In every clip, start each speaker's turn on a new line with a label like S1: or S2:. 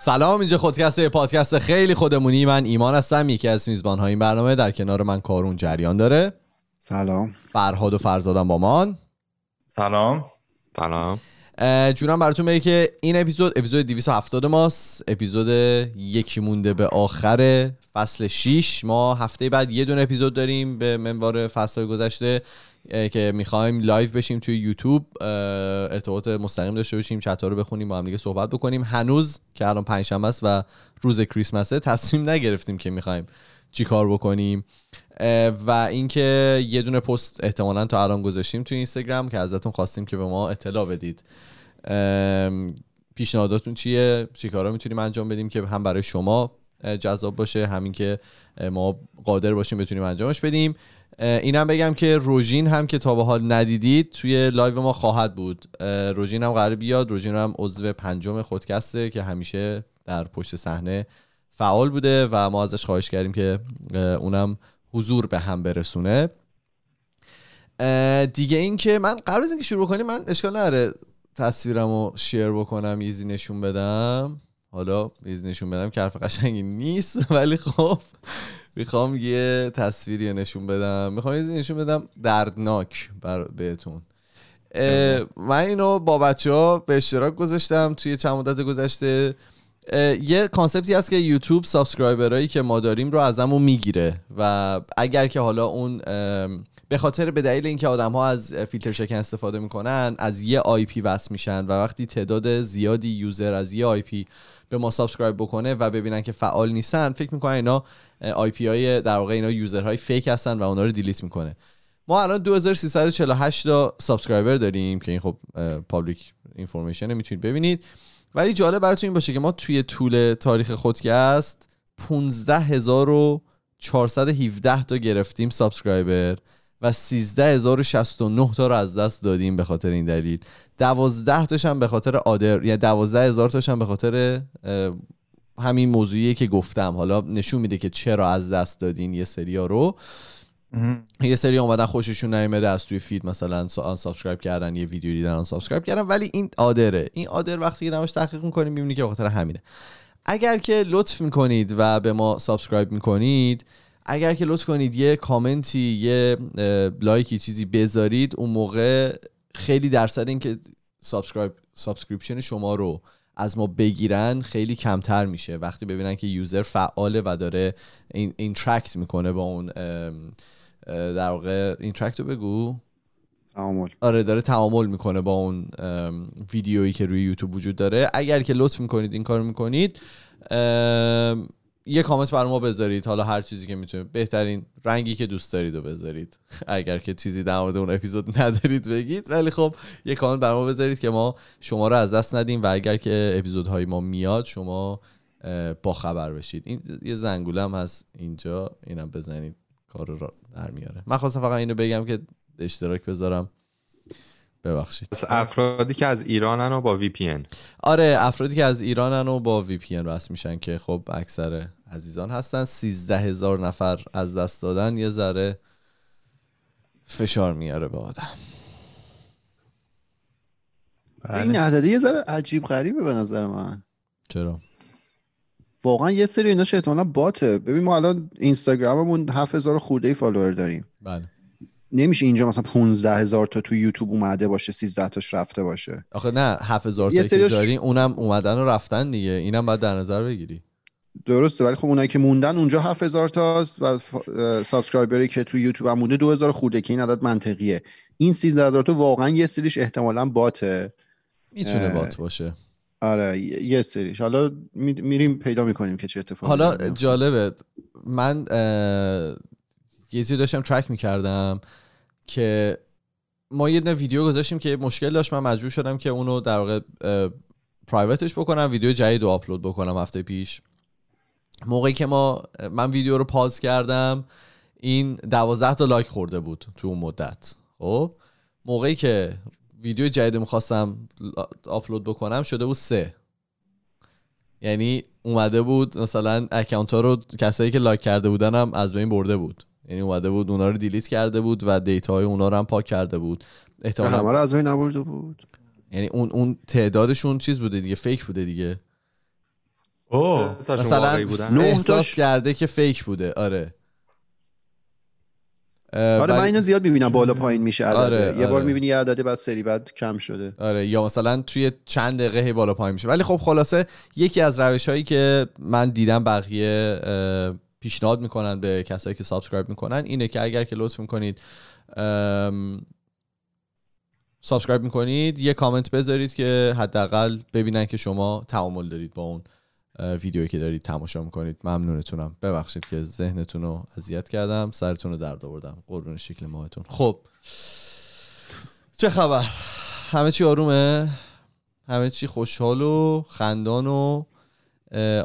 S1: سلام اینجا خودکست پادکست خیلی خودمونی. من ایمان هستم یکی از میزبان های این برنامه. در کنار من کارون جریان داره.
S2: سلام.
S1: فرهاد و فرزادم با من
S3: سلام.
S4: سلام.
S1: جونم براتون بگه که این اپیزود اپیزود 270 ماست. اپیزود یکی مونده به آخر فصل 6 ما هفته بعد یه دونه اپیزود داریم به منوال فصل گذشته. که می‌خوایم live بشیم توی یوتیوب ارتباط مستقیم داشته باشیم چتا رو بخونیم با هم دیگه صحبت بکنیم. هنوز که الان پنجشنبه است و روز کریسمسه تصمیم نگرفتیم که می‌خوایم چی کار بکنیم. و اینکه یه دونه پست احتمالا تا الان گذاشتیم توی اینستاگرام که ازتون خواستیم که به ما اطلاع بدید. پیشنهاداتون چیه؟ چیکارا می‌تونیم انجام بدیم که هم برای شما جذاب باشه همین که ما قادر باشیم بتونیم انجامش بدیم. اینم بگم که روژین هم که تا به حال ندیدید توی live ما خواهد بود. روژین هم قرار بیاد. روژین هم عضو پنجم خودکسته که همیشه در پشت صحنه فعال بوده و ما ازش خواهش کردیم که اونم حضور به هم برسونه. دیگه این که من قبل از اینکه شروع کنیم من اشکال نداره تصویرم رو شیر بکنم یزی نشون بدم. حالا یزی نشون بدم که حرف قشنگی نیست ولی خب می‌خوام یه تصویری نشون بدم. می‌خوام یه نشون بدم دردناک بر بهتون. من اینو با بچه ها به اشتراک گذاشتم توی چند مدت گذشته. یه concept ی هست که یوتیوب subscriber ایی که ما داریم رو ازمون می‌گیره و اگر که حالا اون به خاطر به دلیل اینکه آدم ها از فیلتر شکن استفاده می‌کنن از یه IP وصل میشن و وقتی تعداد زیادی user از یه IP به ما subscribe بکنه و ببینن که فعال نیستن فکر می‌کنن اینا IP های در واقع اینا user های fake هستن و اونا رو delete می‌کنه. ما الان 2348 تا subscriber داریم که این خب public information می‌تونید ببینید. ولی جالب براتون این باشه که ما توی طول تاریخ خودکست 15417 تا گرفتیم subscriber و 13069 تا رو از دست دادیم به خاطر این دلیل. 12 تاش هم به خاطر other یعنی 12000 تاش هم به خاطر همین موضوعیه که گفتم. حالا نشون میده که چرا از دست دادین یه سریا رو. یه سری اومدن خوششون نیومده از توی feed مثلا unsubscribe کردن یه ویدیو دیدن unsubscribe کردن. ولی این other ه. این other وقتی که نماش تحقیق می‌کنیم می‌بینی که بخاطر همینه. اگر که لطف می‌کنید و به ما subscribe می‌کنید اگر که لطف کنید یه کامنتی یه لایکی چیزی بذارید اون موقع خیلی درصد اینکه subscribe subscription شما رو از ما بگیرن خیلی کمتر میشه. وقتی ببینن که user فعاله و داره این interact می‌کنه با اون در واقع interact رو بگو.
S2: تعامل.
S1: آره داره تعامل می‌کنه با اون ویدیویی که روی یوتیوب وجود داره. اگر که لطف می‌کنید این کار می‌کنید یه کامنت بر ما بذارید. حالا هر چیزی که می‌تونید. بهترین رنگی که دوست دارید رو بذارید. اگر که چیزی در مورد اون اپیزود ندارید بگید. ولی خب یه کامنت بر ما بذارید که ما شما رو از دست ندیم و اگر که اپیزودهای ما میاد شما با خبر بشید. این یه زنگوله هم هست اینجا. اینم بزنید. کار رو در میاره. من خواستم فقط اینو بگم که اشتراک بذارم. ببخشید.
S4: افرادی که از ایرانن و با وی پی
S1: آره افرادی که از ایرانن و با وی پی وصل میشن که خب اکثر عزیزان هستن. سیزده هزار نفر از دست دادن. یه ذره فشار میاره به آدم.
S2: این عدده یه ذره عجیب غریبه به نظر من.
S1: چرا؟
S2: واقعا یه سری اینا احتمالا باته. ببین ما الان اینستاگراممون 7000 خورده ای فالوور داریم.
S1: بله.
S2: نمیشه اینجا مثلا 15 هزار تا تو یوتیوب اومده باشه 13 تاش رفته باشه.
S1: آخه نه 7000 تا که دارین اونم اومدن و رفتن دیگه. اینم باید در نظر بگیری.
S2: درسته ولی خب اونایی که موندن اونجا 7000 تاست و سابسکرایبری که تو یوتیوب هم مونده 2000 خورده که این عدد منطقیه. این 13000 تا واقعا یه سریش احتمالا باته.
S1: می‌تونه بات باشه.
S2: آره یه سریش. حالا میریم پیدا می‌کنیم که چه اتفاقی
S1: حالا جالبه. من یه چیزی داشتم ترک می‌کردم که ما یه ویدیو گذاشتیم که مشکل داشت. من مجبور شدم که اونو در واقع پرایوتش بکنم ویدیو جدید رو آپلود بکنم هفته پیش. موقعی که ما من ویدیو رو پاز کردم این دوازده تا لایک خورده بود تو اون مدت. خب؟ موقعی که ویدیو جدید می‌خواستم آپلود بکنم شده بود سه. یعنی اومده بود مثلا اکانت ها رو کسایی که لایک کرده بودن هم از بین برده بود. یعنی اومده بود اونا رو delete کرده بود و data های اونا رو هم پاک کرده بود.
S2: احتمالاً همه رو از بین نبرده بود.
S1: یعنی اون اون تعدادشون چیز بوده دیگه فیک بوده دیگه.
S3: اوه.
S1: مثلا احساس کرده که فیک بوده. آره.
S2: آره من اینو زیاد می‌بینم بالا پایین میشه عدده
S1: آره،
S2: یه بار
S1: آره.
S2: می‌بینی یه عدده بعد سری بعد کم شده.
S1: آره یا مثلا توی چند دقیقه هی بالا پایین میشه. ولی خب خلاصه یکی از روش هایی که من دیدم بقیه پیشنهاد می‌کنن به کسایی که subscribe می‌کنن اینه که اگر که لطف می‌کنید subscribe می‌کنید یه کامنت بذارید که حداقل ببینن که شما تعامل دارید با اون. ویدیویی که دارید تماشا می‌کنید ممنونتونم. ببخشید که ذهنتون رو اذیت کردم سرتون رو درد آوردم. قربون شکل ماهتون. خب. چه خبر؟ همه چی آرومه؟ همه چی خوشحال و خندان و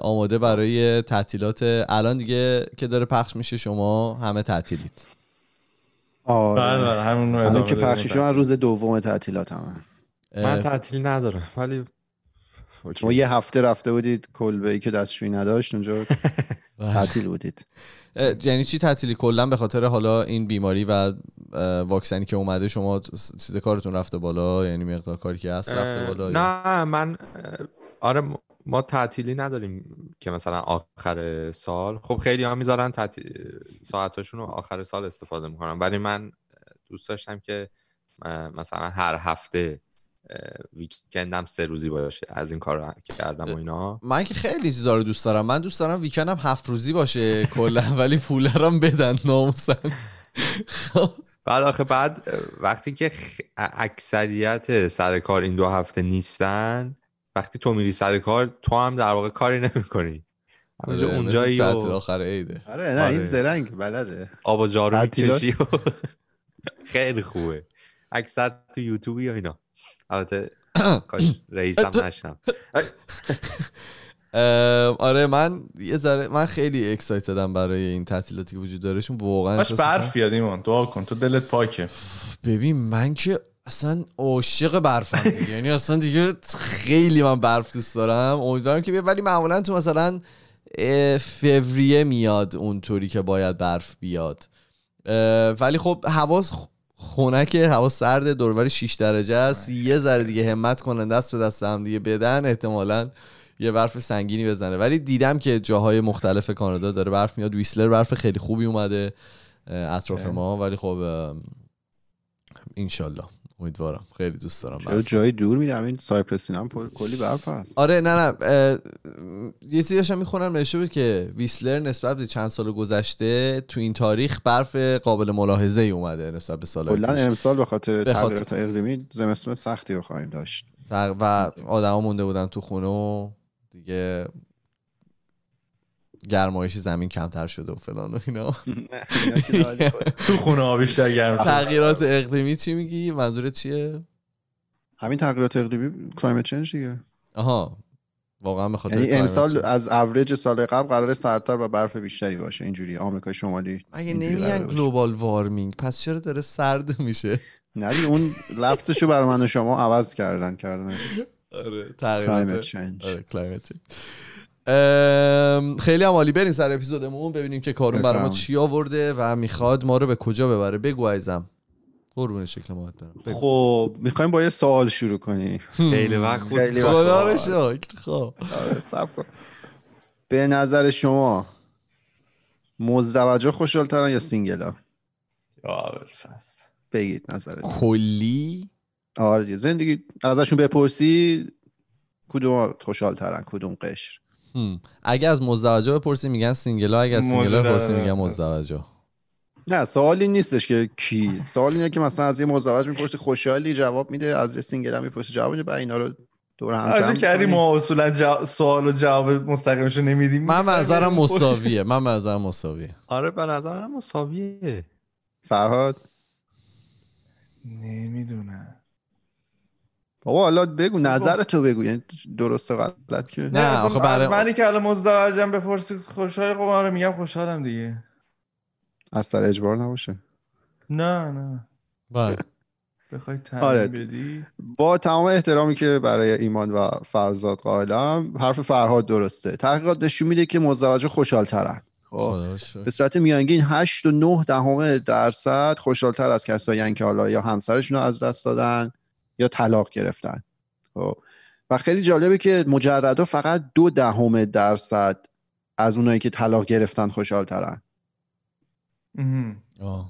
S1: آماده برای تعطیلات. الان دیگه که داره پخش میشه شما همه تعطیلید.
S3: بله
S2: آره.
S3: بله همون رو
S2: الان
S3: ادامه
S2: که
S3: بدیم.
S2: پخشش من روز دوم تعطیلات هم
S4: من تعطیل ندارم ولی
S2: شما یه هفته رفته بودید کلبه ای که دستشویی نداشت اونجا تعطیل بودید.
S1: یعنی چی تعطیلی؟ کلا به خاطر حالا این بیماری و واکسنی که اومده شما چیز کارتون رفته بالا؟ یعنی مقدار کاری که هست رفته بالا
S4: نه من آره ما تعطیلی نداریم که مثلا آخر سال. خب خیلی ها می‌ذارن تعطیل ساعتاشون رو آخر سال استفاده می‌کنن. ولی من دوست داشتم که مثلا هر هفته ویکندم سه روزی باشه از این کار رو که کردم و اینا.
S1: من که خیلی چیزا رو دوست دارم. من دوست دارم ویکندم هفت روزی باشه کلا ولی پول هم بدن ناموسن.
S4: بعد آخه بعد وقتی که اکثریت سر کار این دو هفته نیستن وقتی تو میری سر کار تو هم در واقع کاری نمی‌کنی. همونجا
S1: آره،
S4: اونجایی و
S1: آخر عیده
S2: آره نه این
S4: آره.
S2: زرنگ بلده.
S4: آب و جارو؟ می‌کشی و خیلی خوبه. اکثر تو یوتیوب یا اینا. البته کاش رئیسم نشنم.
S1: آره من یه ذره من خیلی اکسایتدم برای این تعطیلاتی که وجود داره چون واقعا
S3: باش برف بیاد ایمان. دعا کن تو دلت پاکه.
S1: ببین من که اصلا عاشق برفم دیگه. یعنی اصلا دیگه خیلی من برف دوست دارم. امیدوارم که بیاد ولی معمولا تو مثلا فوریه میاد اونطوری که باید برف بیاد. ولی خب هوا خ- خنک هوا سرد دوربر 6 درجه است. یه ذره دیگه همت کنن دست به دست هم دیگه بدن احتمالا یه برف سنگینی بزنه. ولی دیدم که جاهای مختلف کانادا داره برف میاد. ویسلر برف خیلی خوبی اومده اطراف. ما. ولی خب انشالله. امیدوارم. خیلی دوست دارم
S2: چرا. جای دور میرم؟ این سایپرسین هم پر- کلی برف هست.
S1: آره نه نه یه چیزی داشتم می‌خونم نوشته بود که ویسلر نسبت به چند سال گذشته تو این تاریخ برف قابل ملاحظه ای اومده نسبت به سال
S2: کلا امسال به خاطر
S1: به خاطر-
S2: تغییرات اقلیمی زمستون سختی رو خواهیم داشت.
S1: و آدما مونده بودن تو خونه و دیگه گرمایش زمین کمتر شده و فلان و اینا.
S3: تو خونه ها بیشتر گرم.
S1: تغییرات اقلیمی چی میگی؟ منظورت چیه؟
S2: همین تغییرات اقلیمی climate change دیگه.
S1: آها واقعا به خاطر
S2: یعنی امسال. از اوریج سال قبل قرار سردتر و برف بیشتری باشه. اینجوری آمریکای شمالی
S1: مگه نمیگن. global warming پس چرا داره سرد میشه؟
S2: نه اون لفظشو برای من و شما عوض کردن کردن.
S1: آره
S2: climate
S1: تغییرات change خیلی هم عالی بریم سر اپیزودمون ببینیم که کارون برای ما. چی آورده و می‌خواد ما رو به کجا ببره بگو عزیزم قربون شکل ماهت برم.
S2: خب می‌خوایم با یه سوال شروع کنیم
S4: خیلی وقت بود
S1: خدا رو. شکر خب
S2: آره، کن. به نظر شما مزدوجا خوشحالترن یا
S3: singleا.
S2: بگید نظرت
S1: کلی
S2: آره. زندگی ازشون بپرسی کدوم خوشحالترن کدوم قشر
S1: هم. اگه از مزدوجا بپرسی میگن singleا اگه از
S3: singleا.
S1: بپرسی میگن مزدوجا.
S2: نه سوال این نیستش که کی. سوال اینه که مثلا از یه مزدوج می‌پرسی خوشحالی جواب میده از یه single هم می‌پرسی جواب میده بعد اینا رو دور هم
S3: از
S2: جمع
S3: کردی
S2: می‌کنی.
S3: ما اصولا جو... سوال و جواب مستقیمشو نمیدیم.
S1: من به نظرم مساویه. من به نظرم مساویه.
S4: آره به نظر من مساویه.
S2: فرهاد؟
S3: نمی‌دونم.
S2: بابا حالا بگو نظر تو بگو. یعنی درست و غلط که
S1: نه، آخه برای-
S3: منی که الان مزدوجم بپرسی خوشحال خب آره میگم خوشحالم دیگه.
S2: از سر اجبار نباشه.
S3: نه نه.
S1: بله.
S3: بخوای
S2: آره.
S3: بدی؟
S2: با تمام احترامی که برای ایمان و فرزاد قائلم حرف فرهاد درسته. تحقیقات نشون میده که مزدوجا خب.
S1: رو شکر.
S2: به صورت میانگین 8 و 9 دهم درصد خوشحالتر از کسایی که حالا یا همسرشون رو از دست دادن یا طلاق گرفتن. خب. و خیلی جالبه که مجردا فقط دو دهم درصد از اونایی که طلاق گرفتن خوشحال ترن
S1: خب.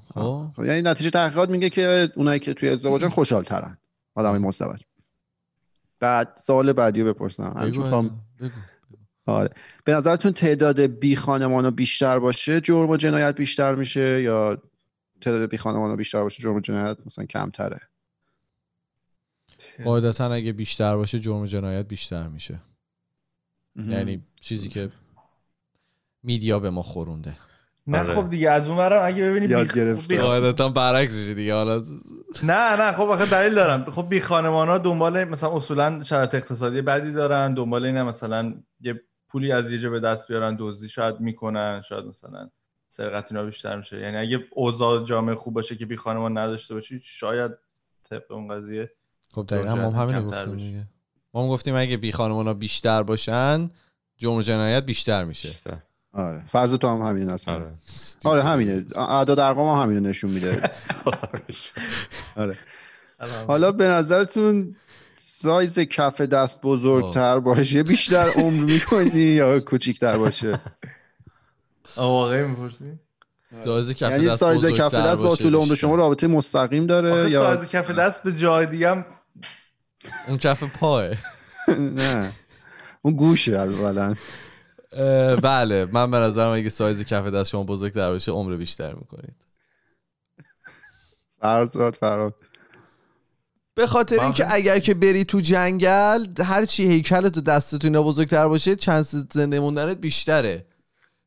S2: خب، یعنی نتیجه تحقیقات میگه که اونایی که توی ازدواجن خوشحال ترن آدم مزدوج بعد سوال بعدی رو بپرسم. آره. به نظرتون تعداد بی خانمانو بیشتر باشه جرم و جنایت بیشتر میشه یا تعداد بی خانمانو بیشتر باشه جرم و جنایت مثلا کمتره؟
S1: قاعدتا اگه بیشتر باشه جرم و جنایت بیشتر میشه. یعنی چیزی که میدیا به ما خورونده.
S3: نه
S4: آره.
S3: خب دیگه از اون برم اگه ببینی
S2: یاد
S3: بی... بی-
S1: قاعدتا برعکس میشه دیگه. حالا
S3: نه نه خب آخه دلیل دارم. خب بی خانمان ها دنبال مثلا اصولا شرط اقتصادی بدی دارن دنبال اینه مثلا یه پولی از یه جا به دست بیارن دزدی شاید می‌کنن شاید مثلا سرقت اینا بیشتر میشه. یعنی اگه اوضاع جامعه خوب باشه که بی خانمان نداشته باشی شاید طبق اون قضیه
S1: خب دقیقا ما هم
S3: جنایت
S1: همین
S3: کمتر
S1: گفتیم. دیگه. ما هم گفتیم اگه بی خانمانا بیشتر باشن جرم جنایت بیشتر میشه.
S4: بیشتر.
S2: آره فرض تو هم همین اصلا
S4: آره.
S2: آره همینه. اعداد ارقام هم همینو نشون میده. آره. حالا به نظرتون سایز کف دست بزرگتر باشه بیشتر عمر می‌کنی یا کوچیکتر باشه؟
S3: واقعی می‌پرسی؟
S1: سایز کف
S2: یعنی
S1: دست
S2: سایز کف دست با طول عمر. شما رابطه مستقیم داره یا
S3: سایز کف دست به جای دیگه هم
S1: اون کف پاه
S2: نه. اون گوشه اولا.
S1: بله. من به نظرم اگه سایز کف دست شما بزرگتر باشه عمر بیشتر می‌کنید.
S2: فرزاد فراد
S1: به خاطر اینکه اگر که بری تو جنگل هر چی هیکلت و دستت اینا بزرگتر باشه چند زنده موندنت بیشتره.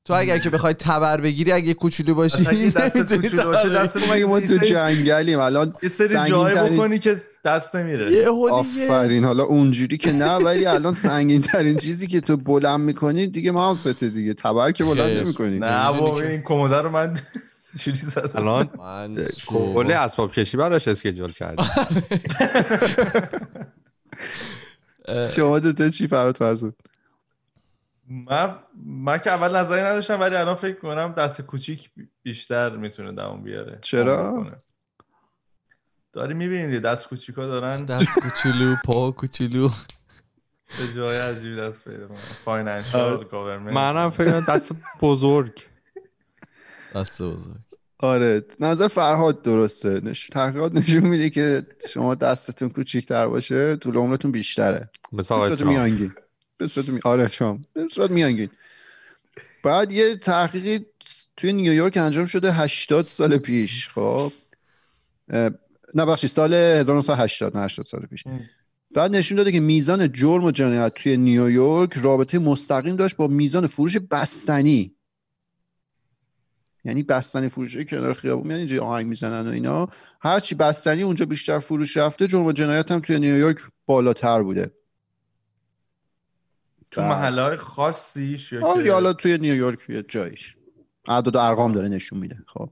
S1: تو اگر که بخوای تبر بگیری اگه کوچولو باشی نمی‌تونی
S3: کوچولو باشه دست
S2: ما تو جنگلیم الان
S3: یه سری جای بکنی که دست نمیره.
S2: آفرین حالا اونجوری که نه ولی الان سنگین ترین چیزی که تو بلند می‌کنی دیگه ماوسته دیگه. تبر که بلند. نمی‌کنی.
S3: نه بابا این کموده رو من چوری زدم.
S4: الان
S1: من
S4: کلی اسباب کشی براش اسکیجول کرد
S2: شما دوتا چی فراد فرزاد؟
S3: من من که اول نظری نداشتم ولی الان فکر کنم دست کوچیک بیشتر می‌تونه دوام بیاره.
S2: چرا؟
S3: داری می‌بینید دست کوچیکا دارن؟
S1: دست کوچولو پا کوچولو.
S3: به جای عجیبی دست پیدا فاینانشال گاورمنت
S4: منم فکر دست بزرگ.
S1: دست بزرگ.
S2: آره. نظر فرهاد درسته. نش... تحقیقات نشون میده که شما دستتون کوچیک‌تر باشه طول عمرتون بیشتره.
S4: ترامپ.
S2: میانگین. به صورت می... آره شما به صورت میانگین. بعد یه تحقیقی توی نیویورک انجام شده 80 سال پیش خب. نه بخشی سال 1980 نه 80 سال پیش. بعد نشون داده که میزان جرم و جنایت توی نیویورک رابطه مستقیم داشت با میزان فروش بستنی. یعنی بستنی فروشی کنار خیابون یعنی اینجا آهنگ می‌زنن و اینا. هرچی بستنی اونجا بیشتر فروش رفته جرم و جنایت هم توی نیویورک بالاتر بوده.
S3: تو
S2: بله.
S3: محله های خاصیش یا که
S2: حالا توی نیویورک یه جایش. اعداد و ارقام داره نشون میده. خب.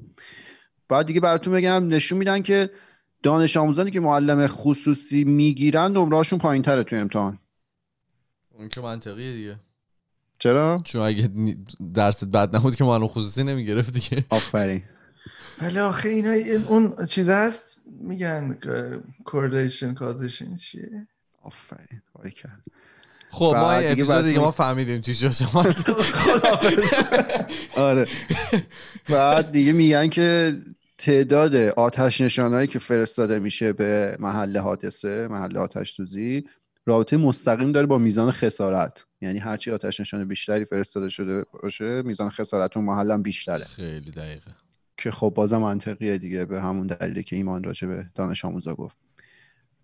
S2: بعد دیگه براتون بگم نشون میدن که دانش آموزانی که معلم خصوصی می‌گیرن نمرهاشون پایین تره توی امتحان.
S1: اون که منطقیه دیگه.
S2: چرا؟
S1: چون اگه درست بد نبود که معلوم خصوصی نمی‌گرفت دیگه.
S2: آفرین.
S3: ولی آخه اینا این اون چیز هست؟ میگن کورلیشن کازیشن چیه؟
S2: آفرین.
S1: خب ما اپیزود دیگه
S2: ما-
S1: فهمیدیم چی شد. شما
S2: آره. بعد دیگه میگن که تعداد آتش نشانهایی که فرستاده میشه به محل حادثه محل آتش سوزی رابطه مستقیم داره با میزان خسارت. یعنی هرچی آتش نشانه بیشتری فرستاده شده باشه میزان خسارت اون محل هم بیشتره.
S1: خیلی دقیقه.
S2: که خب بازم منطقیه دیگه به همون دلیلی که ایمان راجع به دانش آموزا گفت.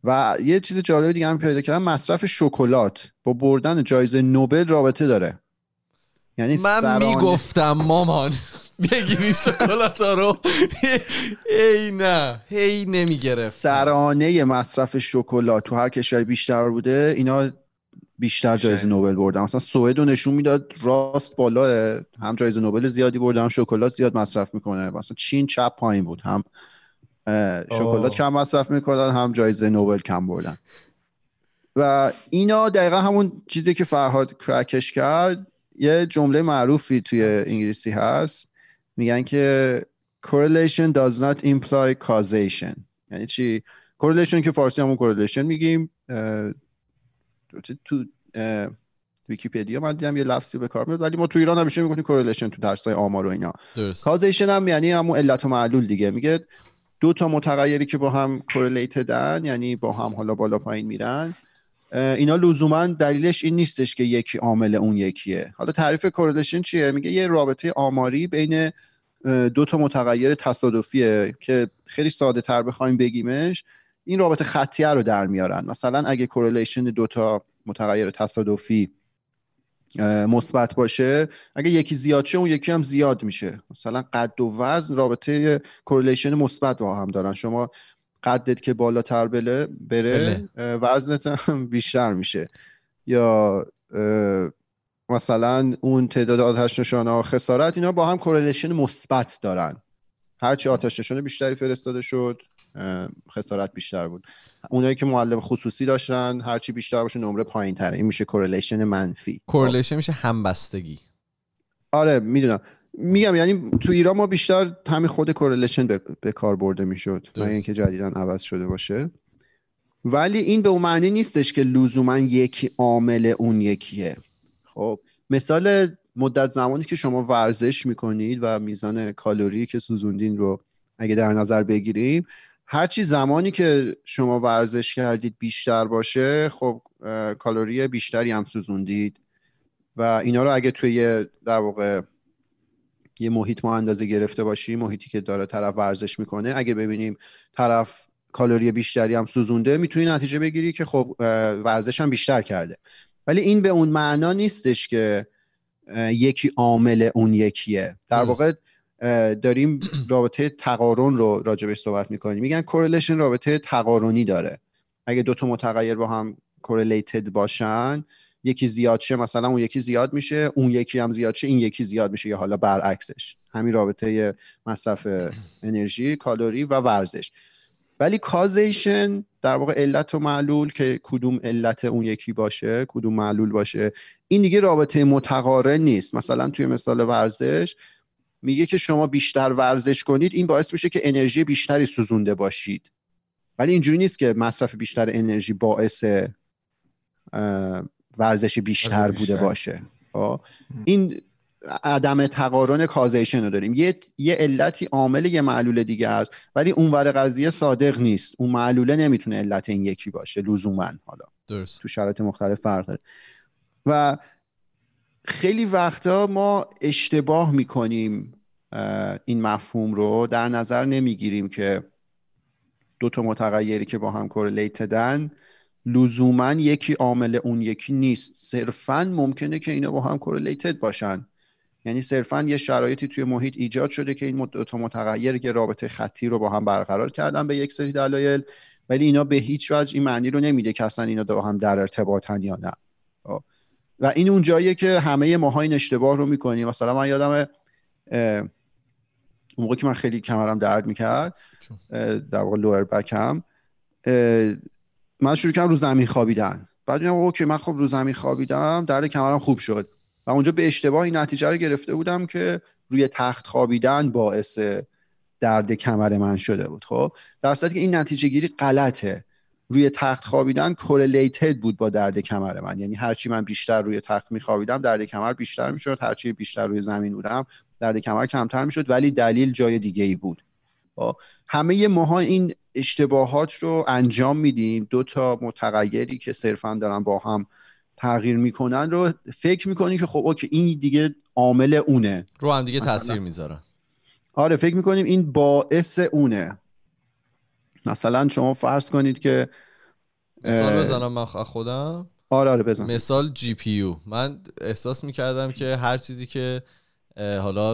S2: و یه چیز جالب دیگه هم پیدا کردم مصرف شکلات با بردن جایزه نوبل رابطه داره. یعنی
S1: من
S2: سرانه-
S1: می‌گفتم مامان بگیری شکلاتا رو. ای نه هی نمی‌گرفت.
S2: سرانه مصرف شکلات تو هر کشور بیشتر بوده اینا بیشتر جایزه. نوبل بردن. مثلا سوئد رو نشون می‌داد راست بالا هم جایزه نوبل زیادی برده هم شکلات زیاد مصرف می‌کنه. مثلا چین چپ پایین بود هم شکلات. کم مصرف می‌کنن هم جایزه نوبل کم بردن. و اینا دقیقا همون چیزی که فرهاد کرکش کرد یه جمله معروفی توی انگلیسی هست. میگن که correlation does not imply causation. یعنی چی؟ correlation که فارسی همون correlation میگیم. تو ویکیپدیا من دیدم یه لفظی به کار میاد ولی ما تو ایران همیشه می‌گفتیم correlation تو درسای آمار و اینا.
S1: درست.
S2: causation هم یعنی همون علت و معلول دیگه. میگه دو تا متغیری که با هم correlated ن یعنی با هم حالا بالا پایین میرن. اینا لزوما دلیلش این نیستش که یکی عامل اون یکیه. حالا تعریف correlation چیه؟ میگه یه رابطه آماری بین دو تا متغیر تصادفیه که خیلی ساده تر بخوایم بگیمش. این رابطه خطیه رو در میارن. مثلا اگه correlation دو تا متغیر تصادفی مثبت باشه اگه یکی زیاد شه اون یکی هم زیاد میشه. مثلا قد و وزن رابطه correlation مثبت با هم دارن. شما قدت که بالاتر بله بره وزنت هم بیشتر میشه. یا مثلا اون تعداد آتش نشانه ها خسارت اینا با هم correlation مثبت دارن. هرچی آتش نشانه بیشتری فرستاده شد. خسارت بیشتر بود. اونایی که معلم خصوصی داشتن هرچی بیشتر باشه نمره پایین تره این میشه correlation منفی.
S1: correlation میشه همبستگی.
S2: آره می‌دونم. میگم یعنی تو ایران ما بیشتر همین خود correlation به, کار برده می‌شد. نه اینکه جدیدا عوض شده باشه. ولی این به اون معنی نیستش که لزوما یکی عامل اون یکیه. خب مثال مدت زمانی که شما ورزش می‌کنید و میزان کالری که سوزوندین رو اگه در نظر بگیریم هرچی زمانی که شما ورزش کردید بیشتر باشه خب کالری بیشتری هم سوزوندید و اینا رو اگه توی در واقع یه محیط ما اندازه گرفته باشیم محیطی که داره طرف ورزش می‌کنه اگه ببینیم طرف کالری بیشتری هم سوزونده می‌تونی نتیجه بگیری که خب ورزش هم بیشتر کرده. ولی این به اون معنا نیستش که یکی عامل اون یکیه. در واقع داریم رابطه تقارن رو راجبش صحبت می‌کنیم. میگن correlation رابطه تقارنی داره. اگه دو تا متغیر با هم correlated باشن یکی زیاد شه مثلا اون یکی زیاد میشه اون یکی هم زیاد شه این یکی زیاد میشه یا حالا برعکسش. همین رابطه مصرف انرژی کالری و ورزش. ولی کازیشن در واقع علت و معلول که کدوم علت اون یکی باشه کدوم معلول باشه این دیگه رابطه متقارن نیست. مثلا توی مثال ورزش میگه که شما بیشتر ورزش کنید این باعث میشه که انرژی بیشتری سوزونده باشید. ولی اینجوری نیست که مصرف بیشتر انرژی باعث ورزش بیشتر, بوده باشه. خب؟ این عدم تقارن کازیشن رو داریم. یه, یه علتی عامل یه معلول دیگه است ولی اونور قضیه صادق نیست. اون معلوله نمی‌تونه علت این یکی باشه لزوما حالا.
S1: درست.
S2: تو شرایط مختلف فرق داره. و خیلی وقتا ما اشتباه می‌کنیم این مفهوم رو. در نظر نمی‌گیریم که دو تا متغیری که با هم کورلیتدن لزوما یکی عامل اون یکی نیست. صرفا ممکنه که اینا با هم کورلیتد باشن. یعنی صرفا یه شرایطی توی محیط ایجاد شده که این دو تا متغیر که رابطه خطی رو با هم برقرار کردن به یک سری دلایل ولی اینا به هیچ وجه این معنی رو نمیده که اصلا اینا با هم در ارتباطن یا نه. خب. و این اون جاییه که همه ماها این اشتباه رو می‌کنیم مثلا من یادم اون موقع که من خیلی کمرم درد می‌کرد در واقع لوئر بکم من شروع کردم رو زمین خوابیدن. بعد دیدم اوکی من خب رو زمین خوابیدم درد کمرم خوب شد. و اونجا به اشتباه این نتیجه رو گرفته بودم که روی تخت خوابیدن باعث درد کمر من شده بود خب. در صورتی که این نتیجه گیری غلطه. روی تخت خوابیدن کورلیتد بود با درد کمر من. یعنی هرچی من بیشتر روی تخت میخوابیدم درد کمر بیشتر می‌شد. هرچی بیشتر روی زمین بودم درد کمر کمتر می‌شد ولی دلیل جای دیگه ای بود؟ همه ماها این اشتباهات رو انجام میدیم. دو تا متغیری که صرفا دارن با هم تغییر می‌کنن رو فکر می‌کنیم که خب اوکی این دیگه عامل اونه.
S1: رو هم دیگه تاثیر می‌ذارن
S2: آره فکر می‌کنیم این باعث اونه. مثلا شما فرض کنید که
S1: مثال بزنم من خودم.
S2: آره آره بزن.
S1: مثال GPU. من احساس می‌کردم که هر چیزی که حالا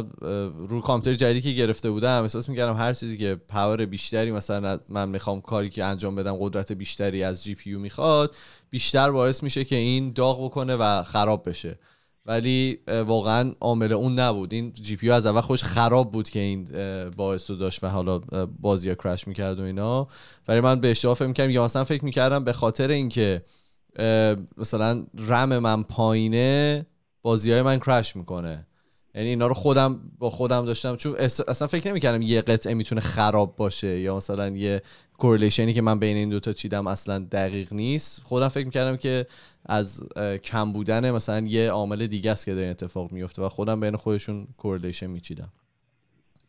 S1: رو کامپیوتر جدیدی که گرفته بودم احساس می‌کردم هر چیزی که power بیشتری مثلا من می‌خوام کاری که انجام بدم قدرت بیشتری از GPU می‌خواد بیشتر باعث میشه که این داغ بکنه و خراب بشه. ولی واقعا عامل اون نبود. این جی پی از اول خوش خراب بود که این باعث رو داشت و حالا بازی ها کرش می‌کرد و اینا. ولی من به اشتباه فکر می‌کردم یا مثلا فکر می‌کردم به خاطر اینکه مثلا رم من پایینه بازی های من کرش می‌کنه. یعنی اینا رو خودم با خودم داشتم. چون اصلا فکر نمی‌کردم یه قطعه می‌تونه خراب باشه یا مثلا یه کورلیشنی که من بین این دوتا چیدم اصلا دقیق نیست. خودم فکر می‌کردم که از کم بودن مثلا یه عامل دیگه است که در اتفاق میفته و خودم بین خودشون correlation میچیدم.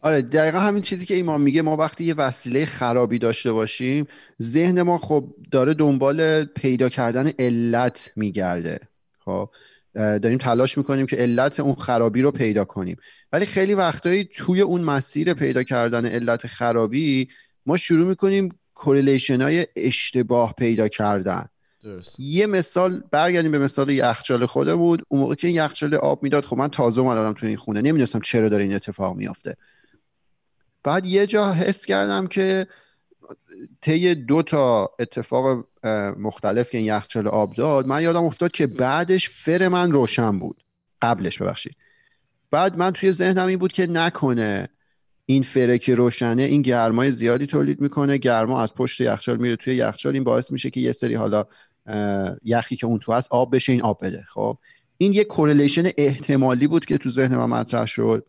S2: آره دقیقا همین چیزی که ایمان میگه ما وقتی یه وسیله خرابی داشته باشیم ذهن ما خب داره دنبال پیدا کردن علت میگرده. خب داریم تلاش می‌کنیم که علت اون خرابی رو پیدا کنیم. ولی خیلی وقتایی توی اون مسیر پیدا کردن علت خرابی ما شروع می‌کنیم correlation های اشتباه پیدا کردن.
S1: درست.
S2: یه مثال برگردیم به مثال یخچال خوده بود. اون موقع که یخچال آب می‌داد خب من تازه اومدم تو این خونه. نمی‌دونستم چرا داره این اتفاق میافته. بعد یه جا حس کردم که طی دو تا اتفاق مختلف که این یخچال آب داد من یادم افتاد که بعدش فر من روشن بود. قبلش ببخشید. بعد من توی ذهنم این بود که نکنه این فره که روشنه این گرمای زیادی تولید می‌کنه گرما از پشت یخچال میره توی یخچال. این باعث میشه که یه سری حالا یخی که اون تو هست آب بشه این آب بده. خب؟ این یه correlation احتمالی بود که تو ذهن من مطرح شد.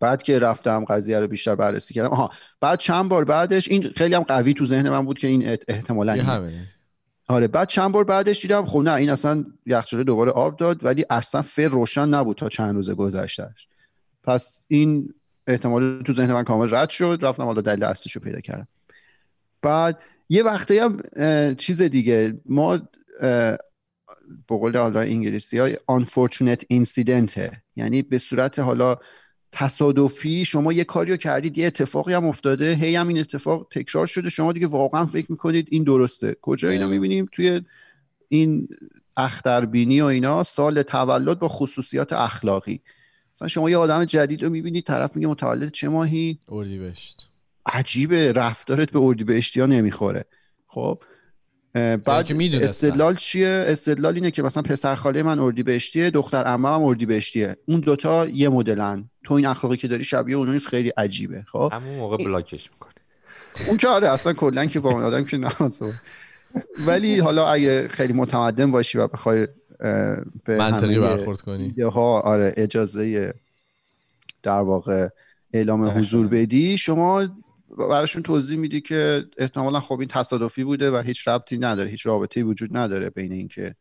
S2: بعد که رفتم قضیه رو بیشتر بررسی کردم. آها بعد چند بار بعدش این خیلی هم قوی تو ذهن من بود که این احتمالا آره بعد چند بار بعدش دیدم خب نه این اصلا یخچال دوباره آب داد ولی اصلا فر روشن نبود تا چند روز گذشتهش پس این احتمال تو ذهن من کامل رد شد. رفتم حالا دلیل اصلیش رو پیدا کردم. بعد یه وقتی هم چیز دیگه. ما به قول حالا انگلیسی های unfortunate incident. یعنی به صورت حالا تصادفی شما یه کاریو کردید یه اتفاقی هم افتاده هی هم این اتفاق تکرار شده. شما دیگه واقعا فکر می‌کنید این درسته. کجا اینا می‌بینیم؟ توی این اختربینی و اینا سال تولد با خصوصیات اخلاقی. مثلا شما یه آدم جدید رو می‌بینید طرف میگه متولد چه ماهی؟
S1: اردیبهشت.
S2: عجیبه رفتارت به اردیبهشتی ها نمی‌خوره. خب بعد استدلال چیه؟ استدلال اینه که مثلا پسر خاله من اردی بهشتیه دختر عمه هم اردی بهشتیه اون دوتا یه مدلن. تو این اخلاقی که داری شبیه اون نیست خیلی عجیبه. خب؟
S4: همون موقع بلاکش می‌کنه.
S2: اون که آره اصلا کلا که با اون آدم که نمازه ولی حالا اگه خیلی متمدن باشی و بخوای
S1: به منطقی برخورد کنی.
S2: ها آره اجازه در واقع اعلام حضور بدی. شما براشون توضیح میدی که احتمالا خب این تصادفی بوده و هیچ ربطی نداره هیچ رابطه وجود نداره بین اینکه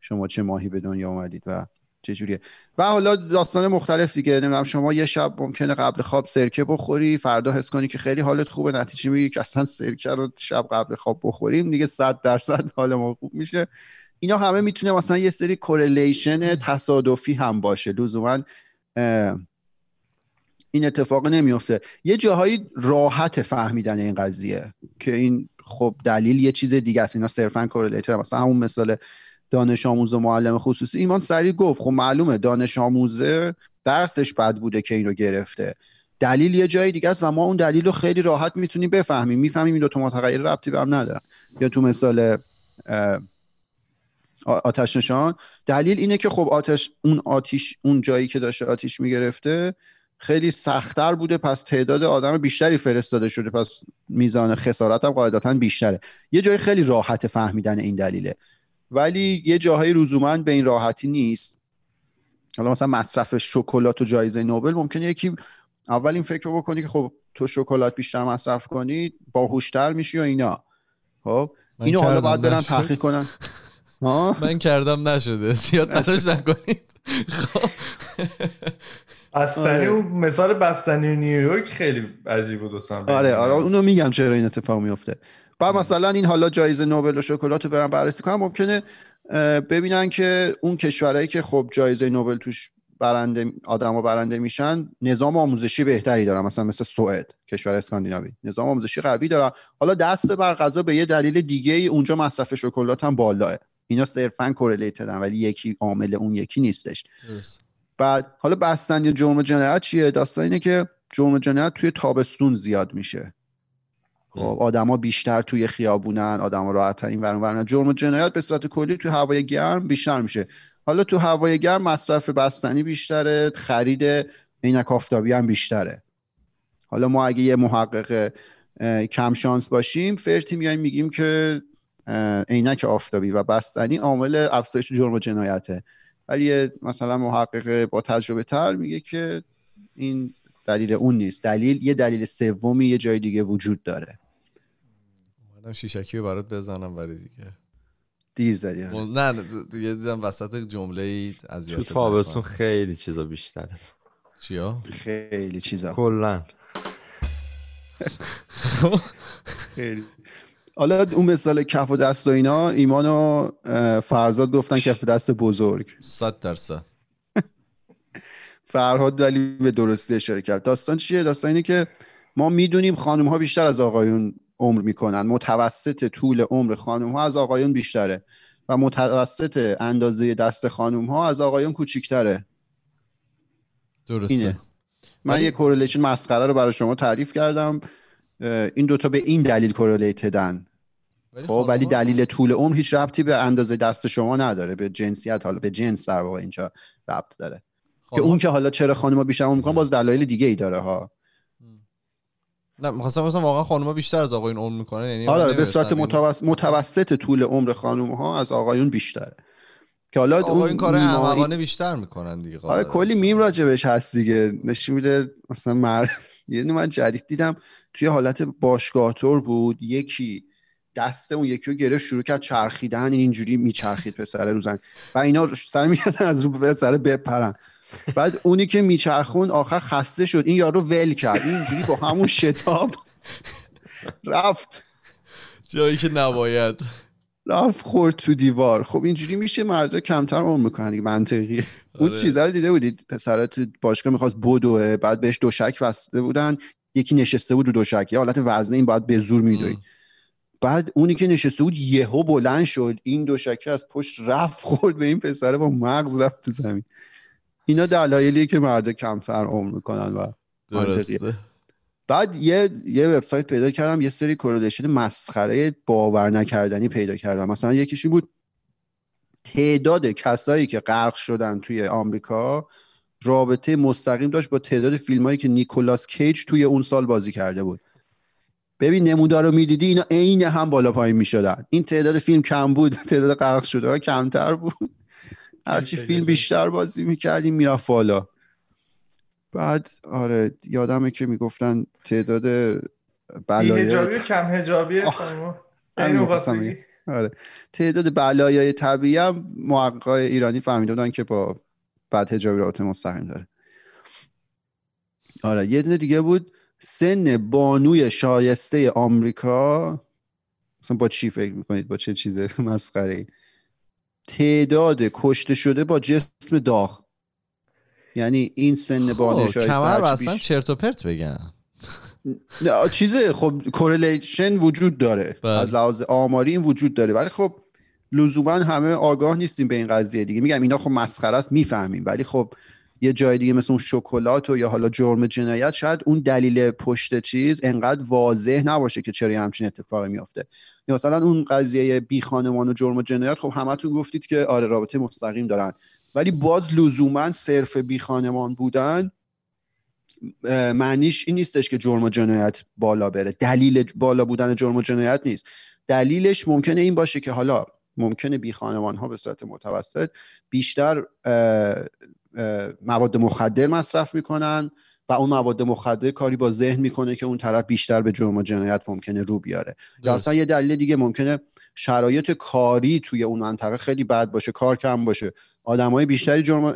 S2: شما چه ماهی به دنیا اومدید و چه جوریه. و حالا داستان مختلف دیگه نمی‌دونم شما یه شب ممکنه قبل خواب سرکه بخوری فردا حس کنی که خیلی حالت خوبه نتیجه میگی که اصلا سرکه رو شب قبل خواب بخوریم دیگه 100 درصد حال ما خوب میشه. اینا همه می‌تونه مثلا یه سری کورلیشن تصادفی هم باشه. لزوما این اتفاق نمیفته یه جاهایی راحت فهمیدن این قضیه که این خب دلیل یه چیز دیگه است. اینا صرفا کورلیتر مثلا همون مثال دانش آموز و معلم خصوصی. ایمان سریع گفت خب معلومه دانش آموزه درسش بد بوده که این رو گرفته. دلیل یه جای دیگه است و ما اون دلیل رو خیلی راحت می‌تونیم بفهمیم. می‌فهمیم این دو تا متغیر ربطی به هم ندارن. یا تو مثال آتش نشان. دلیل اینه که خب آتش اون آتیش اون جایی که داشته آتیش می‌گرفته خیلی سختتر بوده پس تعداد آدم بیشتری فرستاده شده پس میزان خسارت هم قاعدتا بیشتره. یه جای خیلی راحت فهمیدن این دلیله. ولی یه جاهای لزوما به این راحتی نیست. حالا مثلا مصرف شکلات و جایزه نوبل ممکنه یکی اول این فکر رو بکنی که خب تو شکلات بیشتر مصرف کنی باهوشتر میشی و اینا. خب؟ اینو حالا باید برن تحقیق کنن.
S1: من کردم نشده. زیاد تلاش نکنید. خب.
S3: بستنی آره. اون مثال بستنی نیویورک خیلی عجیب بود دوستان
S2: آره آره اونو میگم چرا این اتفاق میفته بعد مثلا این حالا جایزه نوبل و شکلات رو برن بررسی کنم. ممکنه ببینن که اون کشورهایی که خب جایزه نوبل توش برنده آدما برنده میشن نظام آموزشی بهتری دارن. مثلا مثل سوئد کشور اسکاندیناوی. نظام آموزشی قوی دارن. حالا دست بر غذا به یه دلیل دیگه ای اونجا مصرف شکلات هم بالاه. اینا صرفا کورلیتدن ولی یکی عامل اون یکی نیستش. بعد حالا بستن یا جرم جنایت چیه؟ داستان اینه که جرم جنایت توی تابستون زیاد میشه. خب آدما بیشتر توی خیابونن آدما راحت این ورون ورن. جرم جنایت به صورت کلی توی هوای گرم بیشتر میشه. حالا تو هوای گرم مصرف بستنی بیشتره خرید عینک آفتابی هم بیشتره. حالا ما اگه یه محقق کم شانس باشیم فرتی میایم میگیم که عینک آفتابی و بستنی عامل افزایش جرم و جنایته. ولی مثلا محقق با تجربه تر میگه که این دلیل اون نیست. دلیل یه دلیل سومی یه جای دیگه وجود داره.
S1: اومدم شیشکی رو برات بزنم ولی دیگه.
S2: دیر زدی آره.
S1: نه دیگه دیدم وسط جمله ای از
S4: تو تابستون خیلی چیزا بیشتره.
S1: چیا؟
S2: خیلی چیزا.
S4: کلا.
S2: خیلی. حالا اون مثال کف و دست و اینا ایمان و فرزاد گفتن کف دست بزرگ.
S1: 100 درصد.
S2: فرهاد ولی به درستی اشاره کرد. داستان چیه؟ داستان اینه که ما می‌دونیم خانم ها بیشتر از آقایون عمر می‌کنن. متوسط طول عمر خانم ها از آقایون بیشتره و متوسط اندازه دست خانم ها از آقایون کوچیکتره.
S1: درسته.
S2: اینه. من
S1: ولی-
S2: یه کورلیشن مسخره رو برای شما تعریف کردم. این دوتا به این دلیل کورلیتدن خب ولی
S1: خانم‌ها-
S2: دلیل طول عمر هیچ ربطی به اندازه دست شما نداره به جنسیت حالا به جنس در واقع اینجا ربط داره. که
S1: خانم‌ها-
S2: اون که حالا چرا خانم‌ها بیشتر عمر می‌کنن باز دلایل دیگه ای داره ها.
S1: نه می‌خواستم مثلا واقعا خانم‌ها بیشتر از آقایون عمر می‌کنن یعنی
S2: حالا
S1: من
S2: به صورت
S1: این-
S2: متوسط, متوسط طول عمر خانم ها از آقایون بیشتره. که حالا اون
S1: کار احمقانه بیشتر می‌کنن دیگه
S2: آره. کلی میم راجبش هست دیگه. نشون میده مثلا مر... یه من جدید دیدم توی حالت باشگاه تور بود. یکی دست اون یکی رو گرفت شروع کرد چرخیدن این اینجوری میچرخید پسر رو زمین و اینا سر میادن از رو پسر بپرن. بعد اونی که میچرخون آخر خسته شد. این یارو ول کرد. این اینجوری با همون شتاب رفت.
S1: جایی که نباید.
S2: رفت خورد تو دیوار. خب اینجوری میشه مردا کمتر عمر می‌کنن دیگه منطقیه. اون
S1: آره.
S2: چیزا رو دیده بودید؟ پسر تو باشگاه می‌خواست بدوه بعد بهش دوشک وسته بودن. یکی نشسته بود رو دوشک. یه حالت وزنه این باید به زور میدوی بعد اونی که نشسته بود یهو بلند شد. این دوشکه از پشت رفت خورد به این پسره با مغز رفت تو زمین. اینا دلایلیه که مردا کمتر عمر می‌کنن و منطقیه.
S1: درسته
S2: بعد یه یه وبسایت پیدا کردم یه سری correlation مسخره باور نکردنی پیدا کردم. مثلا یکیش این بود تعداد کسایی که غرق شدن توی آمریکا رابطه مستقیم داشت با تعداد فیلمایی که نیکولاس کیج توی اون سال بازی کرده بود. ببین نمودار رو می‌دیدی اینا عین هم بالا پایین می‌شدن. این تعداد فیلم کم بود تعداد غرق شده ها کمتر بود. هرچی فیلم. بیشتر بازی می‌کرد اینم می‌رفت بالا. بعد آره یادمه که می‌گفتن تعداد بلایای
S3: کم هجابی می‌خواستی
S2: بگم. آره. تعداد بلایای طبیعی هم محققای ایرانی فهمیده بودن که با بد هجابی رابطه مستقیم داره. آره یه دونه دیگه بود. سن بانوی شایسته آمریکا. مثلا با چی فکر می‌کنید؟ با چه چیز مسخره تعداد کشته شده با جسم داغ. یعنی این سن
S1: خب
S2: شایسته
S1: کمر بستن چرت و پرت بگن.
S2: نه، چیزه خب کورلیشن وجود داره.
S1: بله.
S2: از لحاظ آماری این وجود داره. ولی خب لزوما همه آگاه نیستیم به این قضیه دیگه. میگم اینا خب مسخره است می‌فهمیم. ولی خب یه جای دیگه مثل اون شکلات و یا حالا جرم جنایت شاید اون دلیل پشت چیز انقدر واضح نباشه که چرا همچین اتفاقی میافته. یا مثلا اون قضیه بی خانمان و جرم و جنایت خب همتون گفتید که آره رابطه مستقیم دارن. ولی باز لزوما صرف بی خانمان بودن معنیش این نیستش که جرم و جنایت بالا بره. دلیل بالا بودن جرم و جنایت نیست. دلیلش ممکنه این باشه که حالا ممکنه بی خانمان ها به صورت متوسط بیشتر مواد مخدر مصرف می‌کنن. و اون مواد مخدر کاری با ذهن می‌کنه که اون طرف بیشتر به جرم و جنایت ممکنه رو بیاره. یا اصلا یه دلیل دیگه ممکنه شرایط کاری توی اون منطقه خیلی بد باشه کار کم باشه. آدمای بیشتری جرم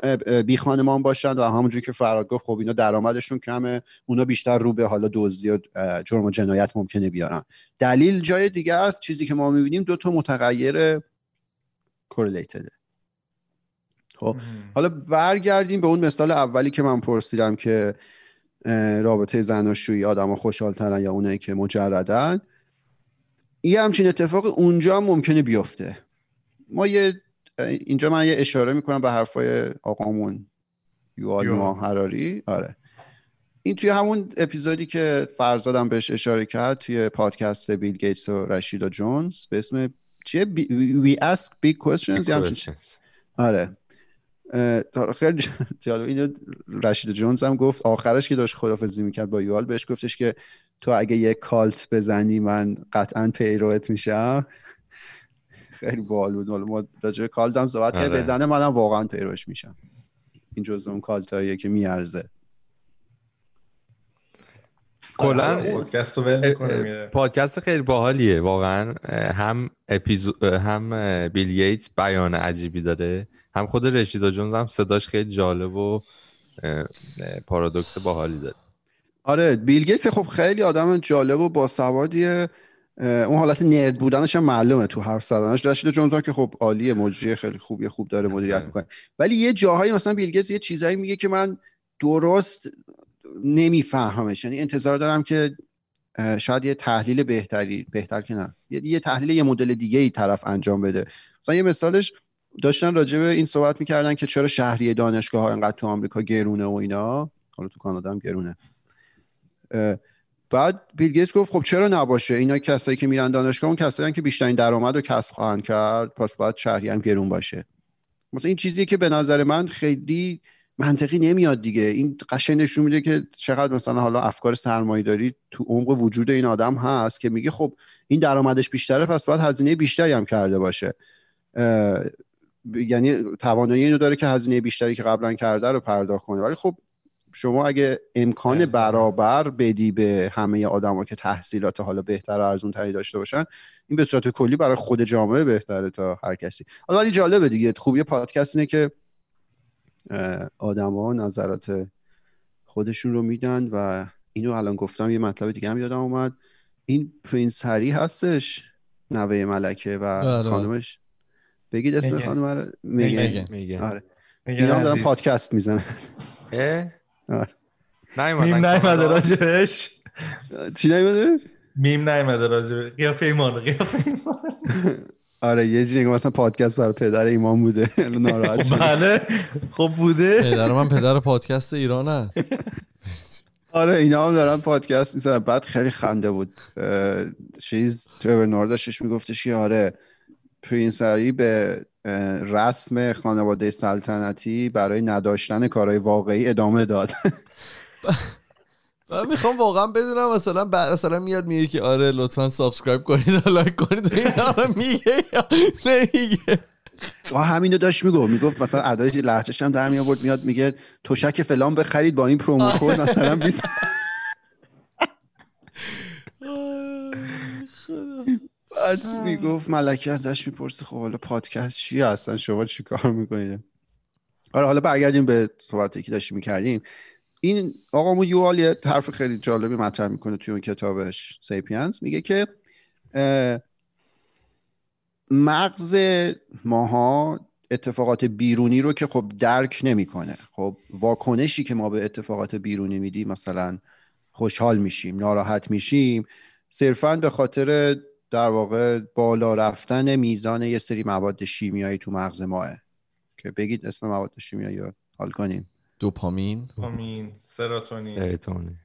S2: بی خانمان باشن و همونجوری که فراد گفت خب اینا درآمدشون کمه اونا بیشتر رو به حالا دزدی و جرم و جنایت ممکنه بیارن. دلیل جای دیگه است چیزی که ما می‌بینیم دو تا متغیر کورلیتده خب حالا برگردیم به اون مثال اولی که من پرسیدم که رابطه زناشویی آدما خوشحالترن یا اونایی که مجردن یه همچین اتفاق اونجا هم ممکنه بیفته ما یه اینجا من یه اشاره می‌کنم به حرفای آقامون. نوآ حراری آره این توی همون اپیزودی که فرزادم بهش اشاره کرد توی پادکست بیل گیتس و رشیدا جونز به اسم چیه بی... We Ask Big Questions همچین چیزی. آره خیلی جالب. اینو رشید جونز هم گفت آخرش که داشت خدافزی می‌کرد با یوال بهش گفتش که تو اگه یه کالت بزنی من قطعا پیروت میشم. خیلی باحال بود. ما راجع به کالت هم صحبت کردیم
S4: آره.
S2: بزنه منم واقعا پیروش میشم. این جزء اون کالتاییه که میارزه.
S4: کلا
S3: پادکست می‌کنه میره.
S4: پادکست خیلی باحالیه واقعا. هم اپیزود هم بیل گیتس بیان عجیبی داره. هم خود رشیدا جونز هم صداش خیلی جالب و پارادوکس باحالی داره.
S2: آره بیل گیتس خب خیلی آدم جالب و باسوادیه. اون حالت نرد بودنش هم معلومه تو حرف زدنش. رشید جونز که خب عالیه مجری خیلی خوبیه خوب داره مدیریت
S4: آره.
S2: می‌کنه. ولی یه جاهایی مثلا بیل گیتس یه چیزایی میگه که من درست نمیفهمش یعنی انتظار دارم که شاید یه تحلیل بهتری بهتر که نه. یه, یه تحلیل یه مدل دیگه ای طرف انجام بده. مثلا یه مثالش داشتن راجع به این صحبت می‌کردن که چرا شهری دانشگاه ها اینقدر تو آمریکا گرونه و اینا. حالا تو کانادا هم گرونه. بعد بیل گفت خب چرا نباشه؟ اینا کسایی که میرن دانشگاه اون کسایی که بیشترین درآمد رو کسب خواهند کرد پس باید شهری هم گرون باشه. مثلا این چیزیه که به نظر من خیلی منطقی نمیاد دیگه. این قشنگ نشون میده که چقدر مثلا حالا افکار سرمایه‌داری تو عمق وجود این آدم هست که میگه خب این درآمدش بیشتره پس باید هزینه بیشتری هم کرده باشه. یعنی توانایی اینو داره که هزینه بیشتری که قبلا کرده رو پرداخت کنه. ولی خب شما اگه امکان. برابر بدی به همه آدما که تحصیلات حالا بهتر و ارزون تری داشته باشن این به صورت کلی برای خود جامعه بهتره تا هر کسی. حالا ولی جالبه دیگه. خوبی پادکست اینه که آدما نظرات خودشون رو میدن و اینو الان گفتم یه مطلب دیگه هم یادم اومد. این پرینس هری هستش نوه ملکه و
S1: بله.
S2: خانمش. بگید اسم. خانم رو. میگن
S1: میگن.
S4: میگه.
S2: آره. اینا هم دارن. پادکست می‌زنن.
S4: اه؟
S2: آره.
S3: میم نیومده
S4: کانادا؟
S3: راجبش.
S2: چی نمیده
S3: میم نیومده راجبش. قیافه ایمان قیافه ایمان.
S2: آره یه جوری مثلا پادکست برای پدر ایمان بوده. ناراحت شد
S3: بله. خب بوده.
S1: پدر من پدر پادکست ایرانه.
S2: آره اینا هم دارن پادکست می‌زنن. بعد خیلی خنده بود. چیز Trevor Noah داشتش میگفتش که آره Prince Harry به رسم خانواده سلطنتی برای نداشتن کارهای واقعی ادامه داد.
S1: من می‌خوام واقعا بدونم مثلا بعد مثلا میاد میگه که آره لطفا subscribe کنید و لایک کنید. و اینا رو میگه یا نمیگه؟
S2: آه همینو داشت می‌گفت. می‌گفت مثلا ادای لهجهش هم در می آورد میاد میگه تشک فلان بخرید با این promo code مثلا 20 بعد می‌گفت ملکه ازش می‌پرسه خب حالا پادکست چیه اصلا؟ شما چیکار می‌کنید آره حالا برگردیم به صحبتی که داشتیم می‌کردیم. این آقامون یووال یه حرف خیلی جالبی مطرح می‌کنه توی اون کتابش Sapiens میگه که مغز ماها اتفاقات بیرونی رو که خب درک نمی‌کنه. خب واکنشی که ما به اتفاقات بیرونی میدیم مثلا خوشحال میشیم ناراحت میشیم صرفا به خاطر در واقع بالا رفتن میزان یه سری مواد شیمیایی تو مغز ماهاس. که بگید اسم مواد شیمیایی رو حال کنیم.
S1: دوپامین.
S3: دوپامین سروتونین.
S4: سروتونین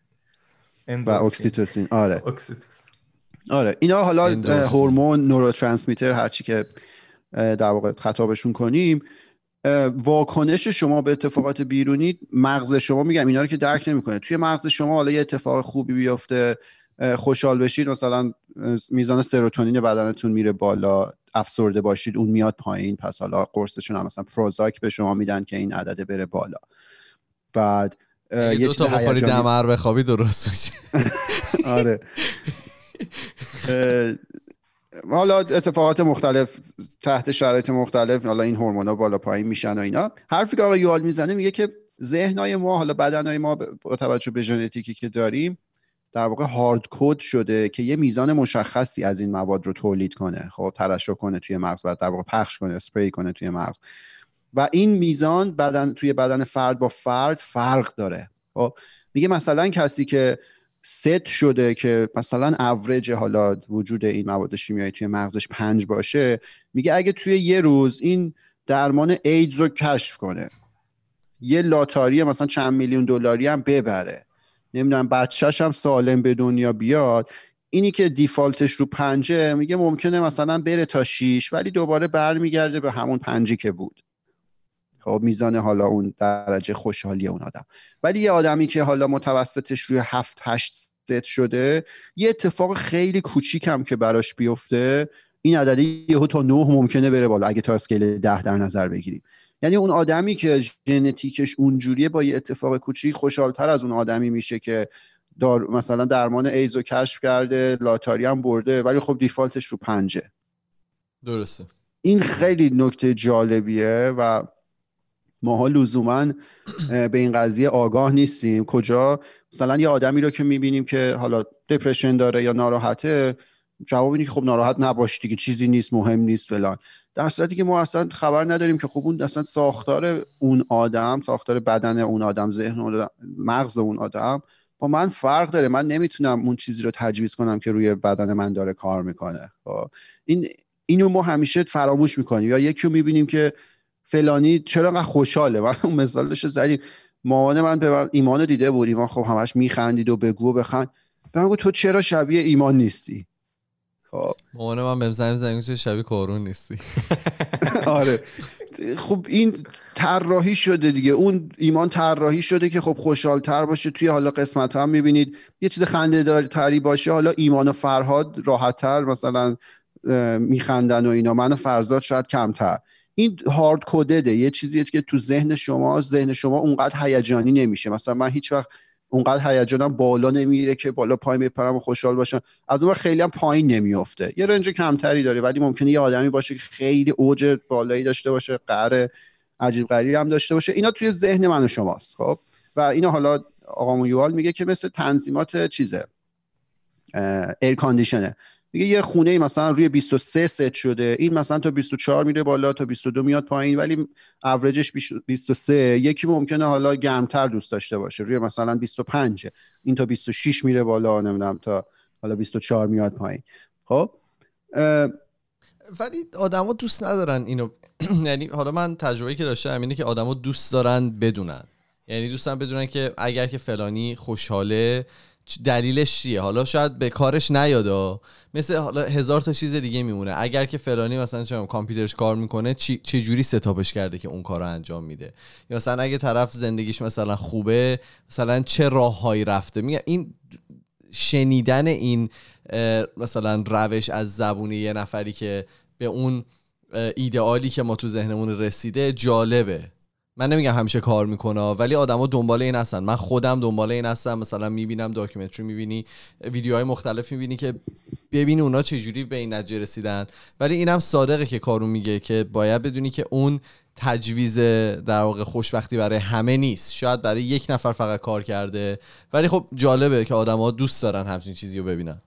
S2: و اکسیتوسین. آره.
S3: اکسیتوسین.
S2: آره. اینا حالا هورمون نوروترانسمیتر هرچی که اه، در واقع خطابشون کنیم. واکنش شما به اتفاقات بیرونی مغز شما میگم اینا رو که درک نمی‌کنه. توی مغز شما حالا یه اتفاق خوبی بیفته. خوشحال بشید. مثلا میزان سروتونین بدنتون میره بالا. افسرده باشید اون میاد پایین. پس حالا قرصشون هم مثلا پروزاک به شما میدن که این عدده بره بالا. بعد یه
S1: دو تا بخوری دمر بخوابی درست میشه.
S2: آره. حالا اتفاقات مختلف تحت شرایط مختلف حالا این هورمونا بالا پایین میشن و اینا. حرفی که آقای یوال می‌زنه میگه که ذهنای ما حالا بدنهای ما با توجه به ژنتیکی که داریم در واقع هارد کد شده که یه میزان مشخصی از این مواد رو تولید کنه. خب ترشح کنه توی مغز و در واقع پخش کنه اسپری کنه توی مغز. و این میزان بدن توی بدن فرد با فرد فرق داره. خب میگه مثلا کسی که ست شده که مثلا اوریج حالا وجود این مواد شیمیایی توی مغزش پنج باشه میگه اگه توی یه روز این درمان ایدز رو کشف کنه یه لاتاری مثلا چند میلیون دلاری هم ببره. نمی‌دونم بچهش هم سالم به دنیا بیاد اینی که default ش رو پنجه میگه ممکنه مثلا بره تا شیش ولی دوباره برمیگرده به همون پنجی که بود. خب میزان حالا اون درجه خوشحالی اون آدم. ولی یه آدمی که حالا متوسطش روی هفت هشت ست شده یه اتفاق خیلی کوچیکم که براش بیفته این عدد یهو تا 9 ممکنه بره بالا اگه تا scale 10 در نظر بگیریم. یعنی اون آدمی که ژنتیکش اونجوریه با یه اتفاق کوچیک خوشحالتر از اون آدمی میشه که دار مثلا درمان ایدزو کشف کرده لاتاری هم برده ولی خب default ش رو پنجه.
S1: درسته.
S2: این خیلی نکته جالبیه و ماها لزوما به این قضیه آگاه نیستیم. کجا؟ مثلا یه آدمی رو که می‌بینیم که حالا دپرشن داره یا ناراحته جواب اینه که خب ناراحت نباش دیگه چیزی نیست مهم نیست فلان. در صورتی که ما اصلا خبر نداریم که خب اون اصلا ساختار اون آدم ساختار بدن اون آدم ذهن اون مغز اون آدم با من فرق داره. من نمی‌تونم اون چیزی رو تجویز کنم که روی بدن من داره کار می‌کنه. خب این اینو ما همیشه فراموش می‌کنیم. یا یکی رو می‌بینیم که فلانی چرا انقدر خوشحاله؟ من اون مثالش زدیم. مامان من به من ایمان دیده بود. ایمان خب همش میخندید و بگو و بخند. به من تو چرا شبیه ایمان نیستی؟
S1: خب. مامان من بهم زنگ زنگ تو شبیه کارون نیستی.
S2: آره. خب این طراحی شده دیگه. اون ایمان طراحی شده که خب خوشحالتر باشه. توی حالا قسمت هم می‌بینید یه چیز خنده تری باشه. حالا ایمان و فرهاد راحتتر مثلا میخندن و اینا. من و فرزاد شاید کمتر. این هارد کدده یه چیزیه که تو ذهن شما ذهن شما اونقدر هیجانی نمیشه. مثلا من هیچ وقت اونقدر هیجانم بالا نمیره که بالا پایین بپرم و خوشحال باشم. از اون خیلی هم پایین نمیافته. یه رنج کمتری داره ولی ممکنه یه آدمی باشه که خیلی اوج بالایی داشته باشه قهر عجیب غریبی هم داشته باشه. اینا توی ذهن من و شماست خب؟ و اینا حالا آقا یوال میگه که مثل تنظیمات چیزه؟ air condition ه میگه یه خونه مثلا روی 23 ست شده. این مثلا تا 24 میره بالا تا 22 میاد پایین ولی اوریجش 23 یکی ممکنه حالا گرمتر دوست داشته باشه. روی مثلا 25 این تا 26 میره بالا نمی‌دونم تا حالا 24 میاد پایین. خب؟
S1: ولی آدما دوست ندارن اینو. یعنی حالا من تجربه که داشتم اینه که آدما دوست دارن بدونن. یعنی دوستن بدونن که اگر که فلانی خوشحاله دلیلش چیه؟ حالا شاید به کارش نیادا مثل حالا هزار تا چیز دیگه میمونه. اگر که فلانی مثلا چه کامپیوترش کار می‌کنه چه جوری ستاپش کرده که اون کار رو انجام میده؟ یا مثلا اگه طرف زندگیش مثلا خوبه مثلا چه راههایی رفته؟ میگه این شنیدن این مثلا روش از زبون یه نفری که به اون ایدئالی که ما تو ذهنمون رسیده جالبه. من نمیگم همیشه کار می‌کنه ولی آدما دنبال این هستن. من خودم دنبال این هستم. مثلا می‌بینم داکیومنتری می‌بینی ویدیوهای مختلف می‌بینی که ببینی اونا چجوری به این نتیجه رسیدن. ولی اینم صادقه که کارو میگه که باید بدونی که اون تجویز در واقع خوشبختی برای همه نیست. شاید برای یک نفر فقط کار کرده. ولی خب جالبه که آدما دوست دارن همچین چیزی رو ببینن.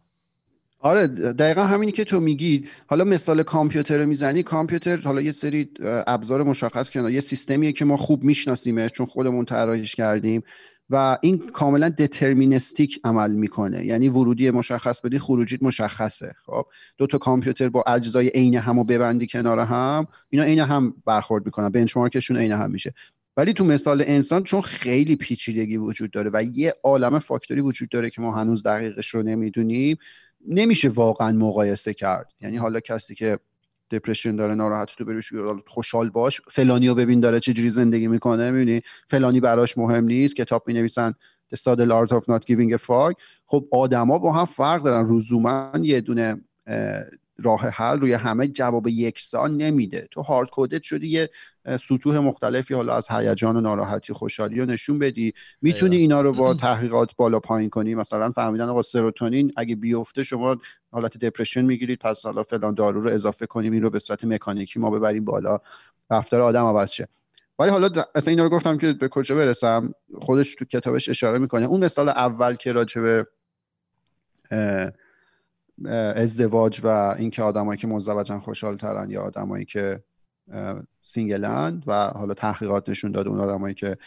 S2: آره دقیقا همینی که تو میگی. حالا مثال کامپیوتر رو می‌زنی کامپیوتر حالا یه سری ابزار مشخص کنه یه سیستمیه که ما خوب میشناسیمه چون خودمون طراحیش کردیم و این کاملا دترمینستیک عمل می‌کنه. یعنی ورودی مشخص بدی خروجیت مشخصه. خب دو تا کامپیوتر با اجزای عین همو ببندی کنار هم اینا عین هم برخورد می‌کنن بنچمارکشون عین هم میشه. ولی تو مثال انسان چون خیلی پیچیدگی وجود داره و یه عالم فاکتوری وجود داره که ما هنوز دقیقش رو نمی‌دونیم نمیشه واقعا مقایسه کرد. یعنی حالا کسی که دپرشن داره ناراحت تو بریش خوشحال باش فلانی رو ببین داره چه جوری زندگی می‌کنه می‌بینی؟ فلانی براش مهم نیست کتاب می نویسن The Subtle Art of Not Giving a Fuck. خب آدما با هم فرق دارن. روزوما یه دونه راه حل روی همه جواب یکسان نمیده. تو هارد کودت شدی یه سطوح مختلفی حالا از هیجان و ناراحتی خوشحالی رو نشون بدی. می‌تونی اینا رو با تحقیقات بالا پایین کنی؟ مثلا فهمیدن آقا سروتونین اگه بیفته شما حالت دپرشن می‌گیرید پس حالا فلان دارو رو اضافه کنیم این رو به صورت مکانیکی ما ببریم بالا. رفتار آدم عوض شه. ولی حالا اصلا اینا رو گفتم که به کجا برسم؟ خودش تو کتابش اشاره می‌کنه. اون مثال اول که راجبه ازدواج و اینکه آدمایی که مزدوجن خوشحال ترن یا آدمایی که single ند و حالا تحقیقات نشون داده اون آدمایی که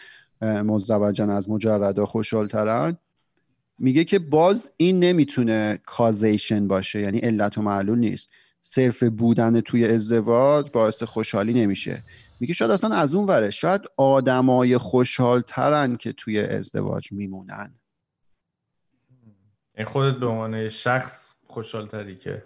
S2: مزدوجن از مجردا خوشحال ترن میگه که باز این نمی‌تونه causation باشه یعنی علت و معلول نیست. صرف بودن توی ازدواج باعث خوشحالی نمیشه. میگه شاید اصلا از اون وره. شاید آدمای خوشحال ترن که توی ازدواج میمونن.
S3: این خودت به عنوان شخص خوشحال تری که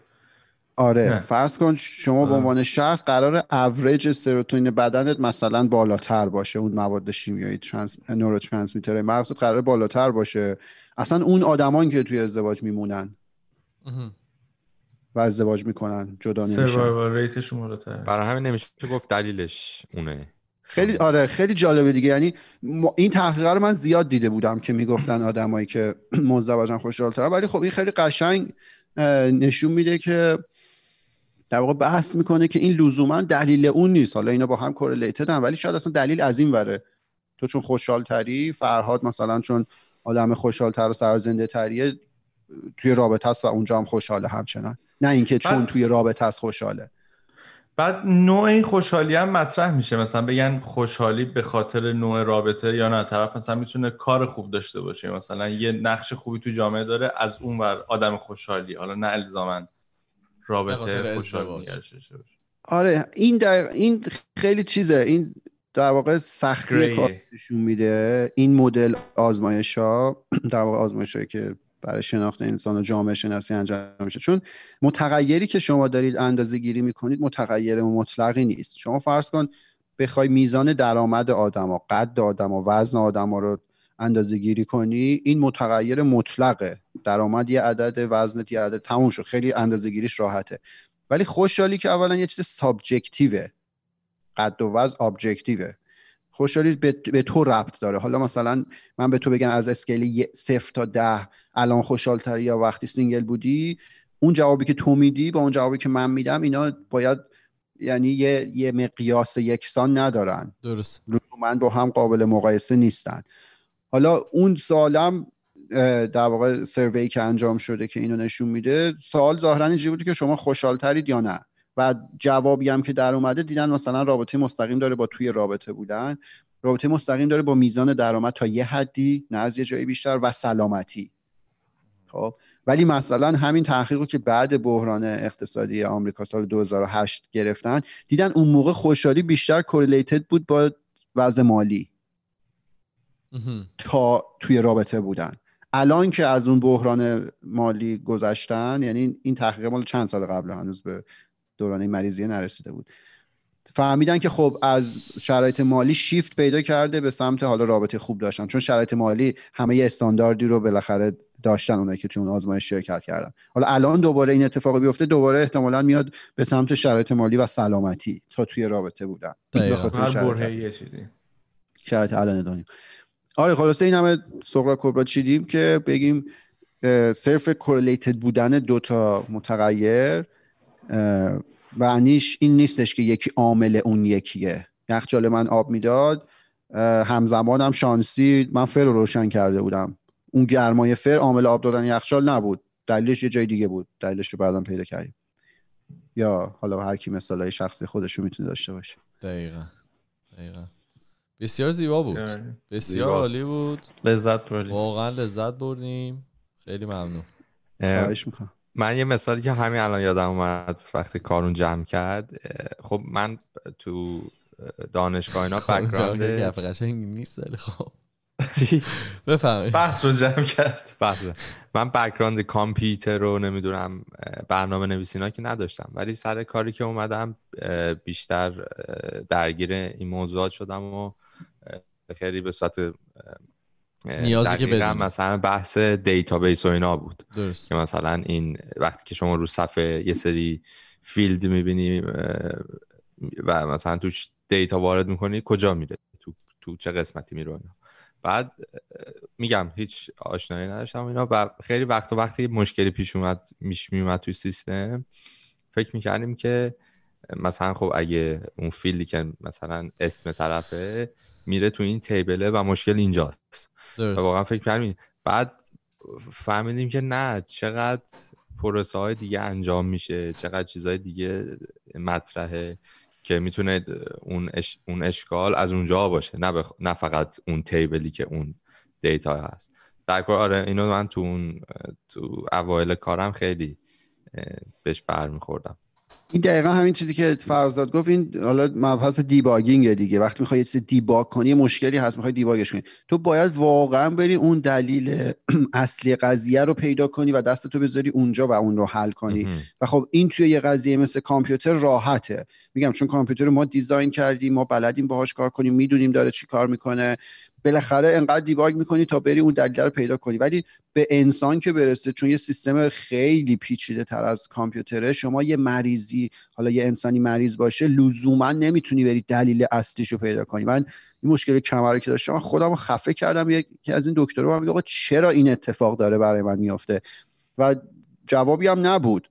S2: آره نه. فرض کن شما به عنوان شخص قرار اوریج سروتونین بدنت مثلا بالاتر باشه اون مواد شیمیایی ترانس نوروترانسمیتر مغزت قرار بالاتر باشه. اصلا اون آدمان که توی ازدواج میمونن و ازدواج می‌کنن جدا نمیشن.
S3: سروایوال ریتشون بالاتره.
S4: برای همین نمیشه گفت دلیلش اونه.
S2: خیلی آره خیلی جالبه دیگه. یعنی این تحقیقه رو من زیاد دیده بودم که می‌گفتن آدمایی که مزدوجن خوشحال‌ترن. ولی خب این خیلی قشنگ نشون میده که در واقع بحث می‌کنه که این لزوما دلیل اون نیست. حالا اینا با هم کورلیتدن ولی شاید اصلا دلیل از این وره. تو چون خوشحالتری فرهاد مثلا چون آدم خوشحالتر و سرزنده تریه توی رابطه است و اونجا هم خوشحاله همچنان. نه اینکه چون توی رابطه است خوشحاله.
S3: بعد نوع این خوشحالی هم مطرح میشه. مثلا بگن خوشحالی به خاطر نوع رابطه یا نه. طرف مثلا می‌تونه کار خوب داشته باشه. مثلا یه نقش خوبی تو جامعه داره از اون ور آدم خوشحالی حالا نه الزامن رابطه باشه.
S2: آره این در این خیلی چیزه. این در واقع سختی
S3: گریه.
S2: کار نشون میده. این مدل آزمایش ها در واقع آزمایش که برای شناخت انسان و جامعه شناسی انجام میشه. چون متغیری که شما دارید اندازه گیری می‌کنید متغیر مطلقی نیست. شما فرض کن بخوای میزان درآمد آدما قد آدما وزن آدما رو اندازه گیری کنی این متغیر مطلقه درآمد یه عدد وزنت یه عدد تموم شد. خیلی اندازه گیریش راحته. ولی خوشحالی که اولا یه چیز سابجکتیوه. قد و وزن ابجکتیوه. خوشحالی به, به تو ربط داره. حالا مثلا من به تو بگم از scale صفر تا ده الان خوشحالتری یا وقتی single بودی اون جوابی که تو میدی با اون جوابی که من میدم اینا باید یعنی یه, یه مقیاس یکسان ندارن.
S1: درست
S2: لزوما با هم قابل مقایسه نیستن. حالا اون سالم در واقع survey که انجام شده که اینو نشون میده سوال ظاهرا اینجوری بوده که شما خوشحالترید یا نه؟ و جوابی هم که در اومده دیدن مثلا رابطه مستقیم داره با توی رابطه بودن. رابطه مستقیم داره با میزان درآمد تا یه حدی نه از یه جایی بیشتر و سلامتی. خب ولی مثلا همین تحقیق رو که بعد بحران اقتصادی آمریکا سال 2008 گرفتن دیدن اون موقع خوشحالی بیشتر کورلیتد بود با وضع مالی. تا توی رابطه بودن. الان که از اون بحران مالی گذشتن یعنی این تحقیق مال چند سال قبل هنوز به دوران این مریضیه نرسیده بود. فهمیدن که خب از شرایط مالی شیفت پیدا کرده به سمت حالا رابطه خوب داشتن. چون شرایط مالی همه یه استانداردی رو بالاخره داشتن اونایی که توی اون آزمایش شرکت کردن. حالا الان دوباره این اتفاق بیفته دوباره احتمالا میاد به سمت شرایط مالی و سلامتی تا توی رابطه بودن. شرایط الان دنیا. آره خلاصه این همه سقرا کبرا چیدیم که بگیم صرف کورلیتد بودن دو تا متغیر معنیش این نیستش که یکی عامل اون یکیه. یخچال من آب می‌داد اه، همزمان هم شانسی من فر رو روشن کرده بودم. اون گرمای فر عامل آب دادن یخچال نبود. دلیلش یه جای دیگه بود. دلیلش رو بعدم پیدا کردیم. یا حالا هر کی مثالای شخصی خودش رو می‌تونه داشته باشه.
S1: دقیقا. دقیقا. بسیار زیبا بود. بسیار
S4: زیباست.
S1: عالی بود.
S3: لذت بردیم.
S1: واقعا لذت بردیم. خیلی ممنون.
S4: اه،
S2: خواهش می‌کنم.
S4: من یه مثالی که همین الان یادم اومد وقتی کارون جمع کرد خب من تو دانشگاه اینا بک‌گراند
S1: قشنگ نیست خب.
S4: چی؟
S1: بفهمید
S3: بحث رو جمع کرد.
S4: بحث من بک‌گراند کامپیوتر رو نمی‌دونم برنامه نویسینا که نداشتم. ولی سر کاری که اومدم بیشتر درگیر این موضوعات شدم و خیلی به صورت
S1: نیازی که بدونی.
S4: مثلا بحث database و اینا بود.
S1: درست.
S4: که مثلا این وقتی که شما رو صفحه یه سری field می‌بینی و مثلا توش data وارد می‌کنی کجا میره؟ تو, تو چه قسمتی میره اینا؟ بعد میگم هیچ آشنایی نداشتم اینا و خیلی وقت و وقتی مشکلی پیش اومد میش میومد توی سیستم فکر می‌کردیم که مثلا خب اگه اون field ی که مثلا اسم طرفه میره تو این table ه و مشکل اینجاست. و واقعا فکر کردیم بعد فهمیدیم که نه چقدر پروسه های دیگه انجام میشه چقدر چیزهای دیگه مطرحه. که می‌تونه اون, اش... اون اشکال از اونجا باشه نه, بخ... نه فقط اون table ی که اون data هست. در کل آره اینو من تو اون تو اوایل کارم خیلی بهش برمیخوردم.
S2: این دقیقا همین چیزی که فرزاد گفت این حالا مبحث debugging دیگه. وقتی می‌خوای یه چیز debug کنی یه مشکلی هست می‌خوای debug ش کنی. تو باید واقعا بری اون دلیل اصلی قضیه رو پیدا کنی و دست تو بذاری اونجا و اون رو حل کنی. و خب این توی یه قضیه مثل کامپیوتر راحته. میگم چون کامپیوتر رو ما دیزاین کردیم ما بلدیم باهاش کار کنیم می‌دونیم داره چی کار می‌کنه. بالاخره انقدر دیباگ می‌کنی تا بری اون دلیل رو پیدا کنی. ولی به انسان که برسه چون یه سیستم خیلی پیچیده تر از کامپیوتره شما یه مریضی حالا یه انسانی مریض باشه لزوما نمی‌تونی بری دلیل اصلیش رو پیدا کنی. من این مشکل کمر که داشتم خودم رو خفه کردم. یکی از این دکترها میگه چرا این اتفاق داره برای من میافته؟ و جوابی هم نبود.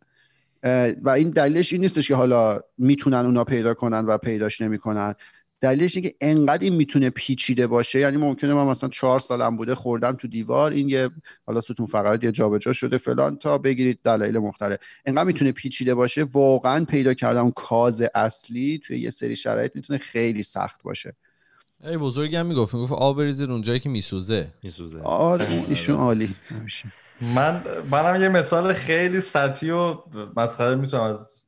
S2: و این دلیلش این نیستش که حالا می‌تونن اونا پیدا کنن و پیداش نمی‌کنن. دلیلش اینه که انقدر این می‌تونه پیچیده باشه یعنی ممکنه من مثلا چهار سالم بوده خوردم تو دیوار این یه حالا ستون فقرات یه جابجا شده فلان تا بگیرید دلایل مختلف. انقدر می‌تونه پیچیده باشه واقعا پیدا کردم کاز اصلی توی یه سری شرایط می‌تونه خیلی سخت باشه.
S1: ای بزرگی هم می‌گفت می‌گفت آب بریزید اونجایی که میسوزه.
S4: میسوزه.
S2: آره ایشون عالی.
S3: من منم یه مثال خیلی سطحی و مسخره می‌تونم از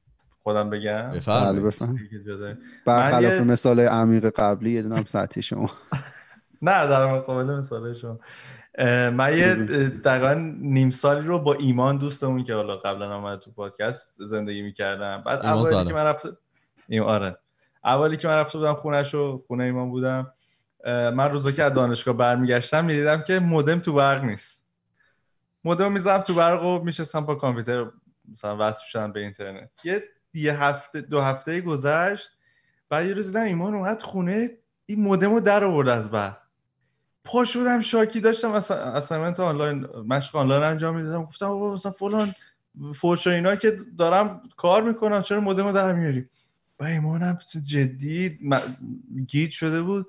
S3: خودم بگم.
S2: بله بفهم برخلاف. مثال عمیق قبلی یه دونم سطحی شما.
S3: نه در مقابل مثال شما. من یه دقیقا نیم سالی رو با ایمان دوستمون که حالا قبلا آمد تو پادکست زندگی می‌کردم. بعد اولی که من رفت آره. اولی که من رفته بودم خونش و خونه ایمان بودم من روزا که از دانشگاه برمیگشتم می‌دیدم که مودم تو برق نیست. مودم می‌زدم تو برق و میشستم با کامپیوتر مثلا وصل شدم به اینترنت. یه یه هفته دو هفته گذشت. بعد یه روز دیدم ایمان اومد خونه این مودم رو در آورد از بعد. پا شدم شاکی داشتم. اسایمنت آنلاین مشق آنلاین انجام می‌دادم. گفتم آقا مثلا فلان فوش اینا که دارم کار می‌کنم چرا مودم رو در میاری؟ با ایمانم جدی؟ گیت شده بود.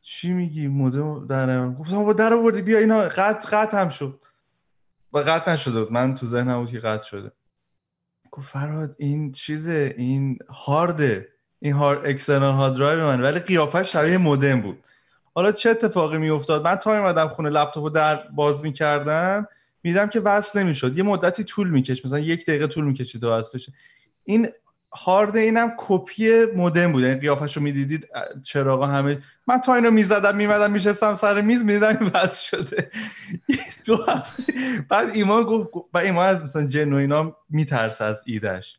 S3: چی میگی؟ مودم در گفتم با در آوردی بیا اینا قطع قطع هم شد. و قطع نشده بود. من تو ذهنم بود که قطع شده. گفت فراد این چیزه این هارده. این هارد اکسترنال هارد درایو من ولی قیافش شبیه مودم بود. حالا چه اتفاقی می افتاد من تا اومدم خونه لپتاپو در باز می‌کردم. میدم که وصل نمی‌شد. یه مدتی طول میکش. مثلا یک دقیقه طول می‌کشید تا وصل بشه. این هارد اینم کپی مودم بود. یعنی قیافش رو می‌دیدید چراغا همه من تا اینو می‌زدم میمدم میشستم سر میز می‌دیدم این بس شده. دو هفته بعد ایمان گفت و ایمان از مثلا جن و اینا میترسه از ایدش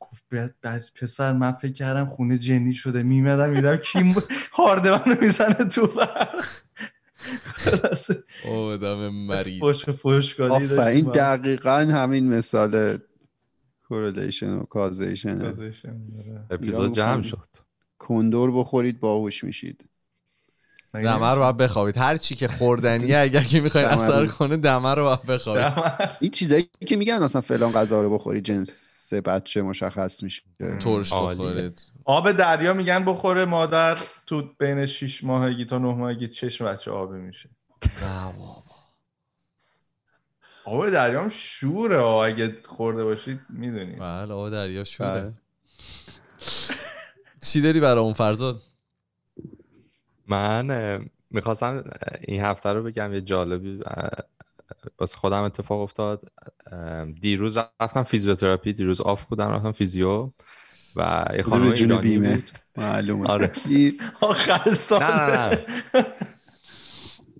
S3: گفت بعد پسر من فکر کردم خونه جنی شده. میمدم میدم کی هارد منو می‌زنه تو برق
S1: او دم مریض.
S3: فوش فوش
S2: این دقیقا همین مثال correlation و causation
S3: آره.
S4: اپیزود جمع شد.
S2: کندر بخورید باهوش میشید.
S1: دمه رو باید بخوابید. هر چی که خوردنیه اگر که می‌خواین اثر کنه دمه رو باید بخوابید.
S2: این چیزایی که میگن اصلا فلان غذا رو بخورید جنس بچه مشخص میشه.
S1: ترش بخورید.
S3: آب دریا میگن بخوره مادر تو بین 6 ماهگی تا 9 ماهگی چشم بچه آبی میشه. آب دریام شوره اگه خورده باشید می‌دونید.
S1: بله آب دریا شوره. چی داری برای اون فرزاد؟
S4: من می‌خواستم این هفته رو بگم یه جالبی واسه خودم اتفاق افتاد. دیروز رفتم فیزیوتراپی دیروز off بودم رفتم فیزیو و یه خانم ایرانی بود.
S2: معلومه.
S4: آره.
S3: آخر سال
S4: نه نه. نه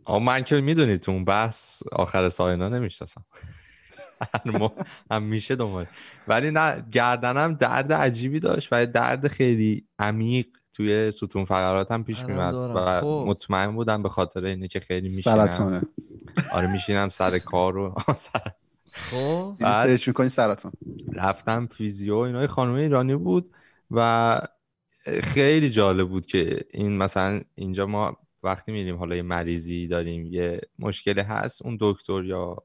S4: من که می‌دونید تو اون بحث آخر ساینا نمی‌شناسم. هم میشه دنبال. ولی نه گردنم درد عجیبی داشت و درد خیلی عمیق توی ستون فقرات هم پیش میمد و خب. مطمئن بودم به خاطر اینه که خیلی میشینم.
S2: سرطانه.
S4: آره میشینم سر کار رو
S1: سر... خب.
S2: search می‌کنی سرطان.
S4: رفتم فیزیو اینا خانم ایرانی بود و خیلی جالب بود که این مثلا اینجا ما وقتی میریم حالا یه مریضی داریم یه مشکلی هست اون دکتر یا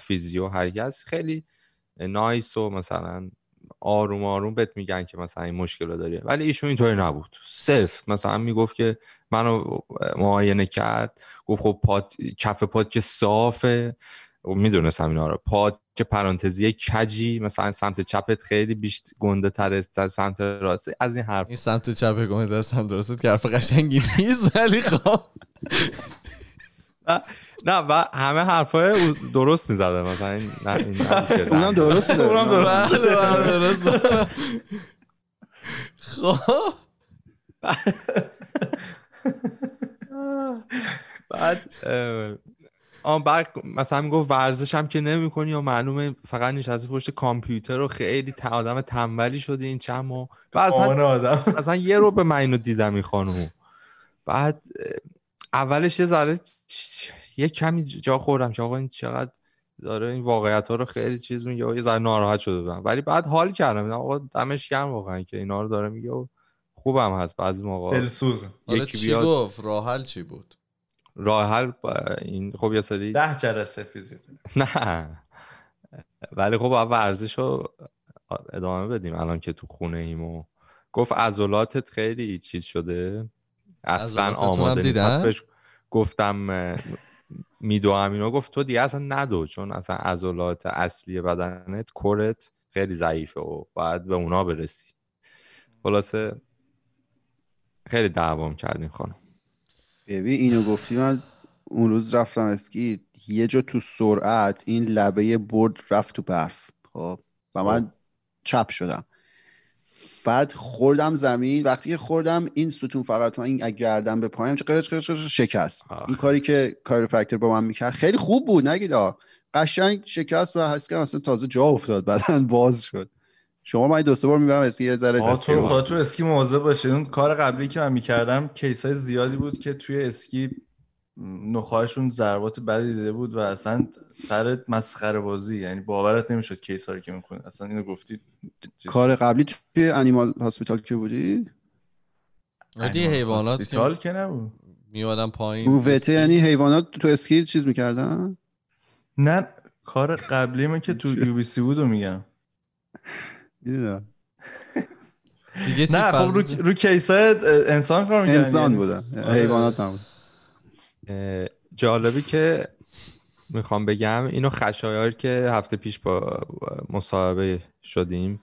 S4: فیزیو هر خیلی nice و مثلا آروم آروم بهت میگن که مثلا این مشکل رو داری. ولی ایشون اینطوری نبود. سفت مثلا می‌گفت که منو معاینه کرد. گفت خب پات کف پات که صافه. می‌دونستم اینا رو. پاد که پرانتزی کجی مثلا سمت چپت خیلی بیشت گنده تر است سمت راست از این حرف.
S1: این سمت چپ گنده است سمت راست که حرف قشنگی نیست ولی خب.
S4: نه و همه حرفای درست می‌زده. مثلا این نه
S2: اونم درسته.
S3: اونم درسته.
S1: خب.
S4: بعد آن بعد مثلا می‌گفت ورزش هم که نمی‌کنی یا معلومه فقط نشستی پشت کامپیوتر و خیلی آدم تنبلی شدی این چند ماه بعد
S3: اصلا,
S4: اصلا یه رو به من اینو دیدم این خانومو. بعد اولش یه ذره چ- یه کمی جا خوردم که آقا این چقدر داره این واقعیت ها رو خیلی چیز میگه و یه ذره ناراحت شده بودم. ولی بعد حال کردم. آقا دمش گرم واقعا که اینا رو داره میگه و خوبم هست بعضی موقع.
S3: دلسوز
S1: حالا
S4: یکی
S1: چی
S4: بیاد
S1: گفت؟ راه حل چی بود؟
S4: راه حل با این خب یه سری
S3: ده جلسه فیزیوتراپی.
S4: نه. ولی خب باید ورزش رو ادامه بدیم الان که تو خونه ایم و گفت عضلاتت خیلی چیز شده. اصلا آماده نیست. بهش گفتم میدوام اینو گفت تو دیگه اصلا ندو چون اصلا عضلات اصلی بدنت کرت خیلی ضعیفه و باید به اونا برسی. خلاصه خیلی دعوام کردیم خانم.
S2: ببین اینو گفتی من اون روز رفتم اسکی یه جا تو سرعت این لبه board رفت تو برف خب؟ و من چپ شدم. بعد خوردم زمین وقتی که خوردم این ستون فقرات من از گردنم به پایین چه قرش قرش قرش شکست.
S4: آخ.
S2: این کاری که chiropractor با من می‌کرد خیلی خوب بود نگید. قشنگ شکست و حس کردم اصلا تازه جا افتاد بعدن باز شد. شما من دو سه بار می‌برم اسکی یه ذره اسکی
S3: تو تو اسکی مواظب باشید اون کار قبلی که من می‌کردم case های زیادی بود که توی اسکی نخاعشون ضربات بدی دیده بود و اصلا سر مسخره بازی. یعنی باورت نمی‌شد case ها رو که می‌کنه اصلا اینو گفتی
S2: کار قبلی توی animal hospital که بودی؟
S1: عادی حیوانات
S3: hospital
S1: که
S3: که نبود.
S1: میومدن پایین.
S2: vet ه یعنی حیوانات تو اسکی چیز می‌کردن؟
S3: نه کار قبلی من که تو یو بی سی بود رو میگم.
S2: می‌دونم.
S1: دیگه چی
S3: نه خب رو؟ رو کیس های انسان کار می‌کردن
S2: انسان بودن
S3: آره.
S2: حیوانات نبود.
S4: جالبی که می‌خوام بگم اینو خشایار که هفته پیش با مصاحبه شدیم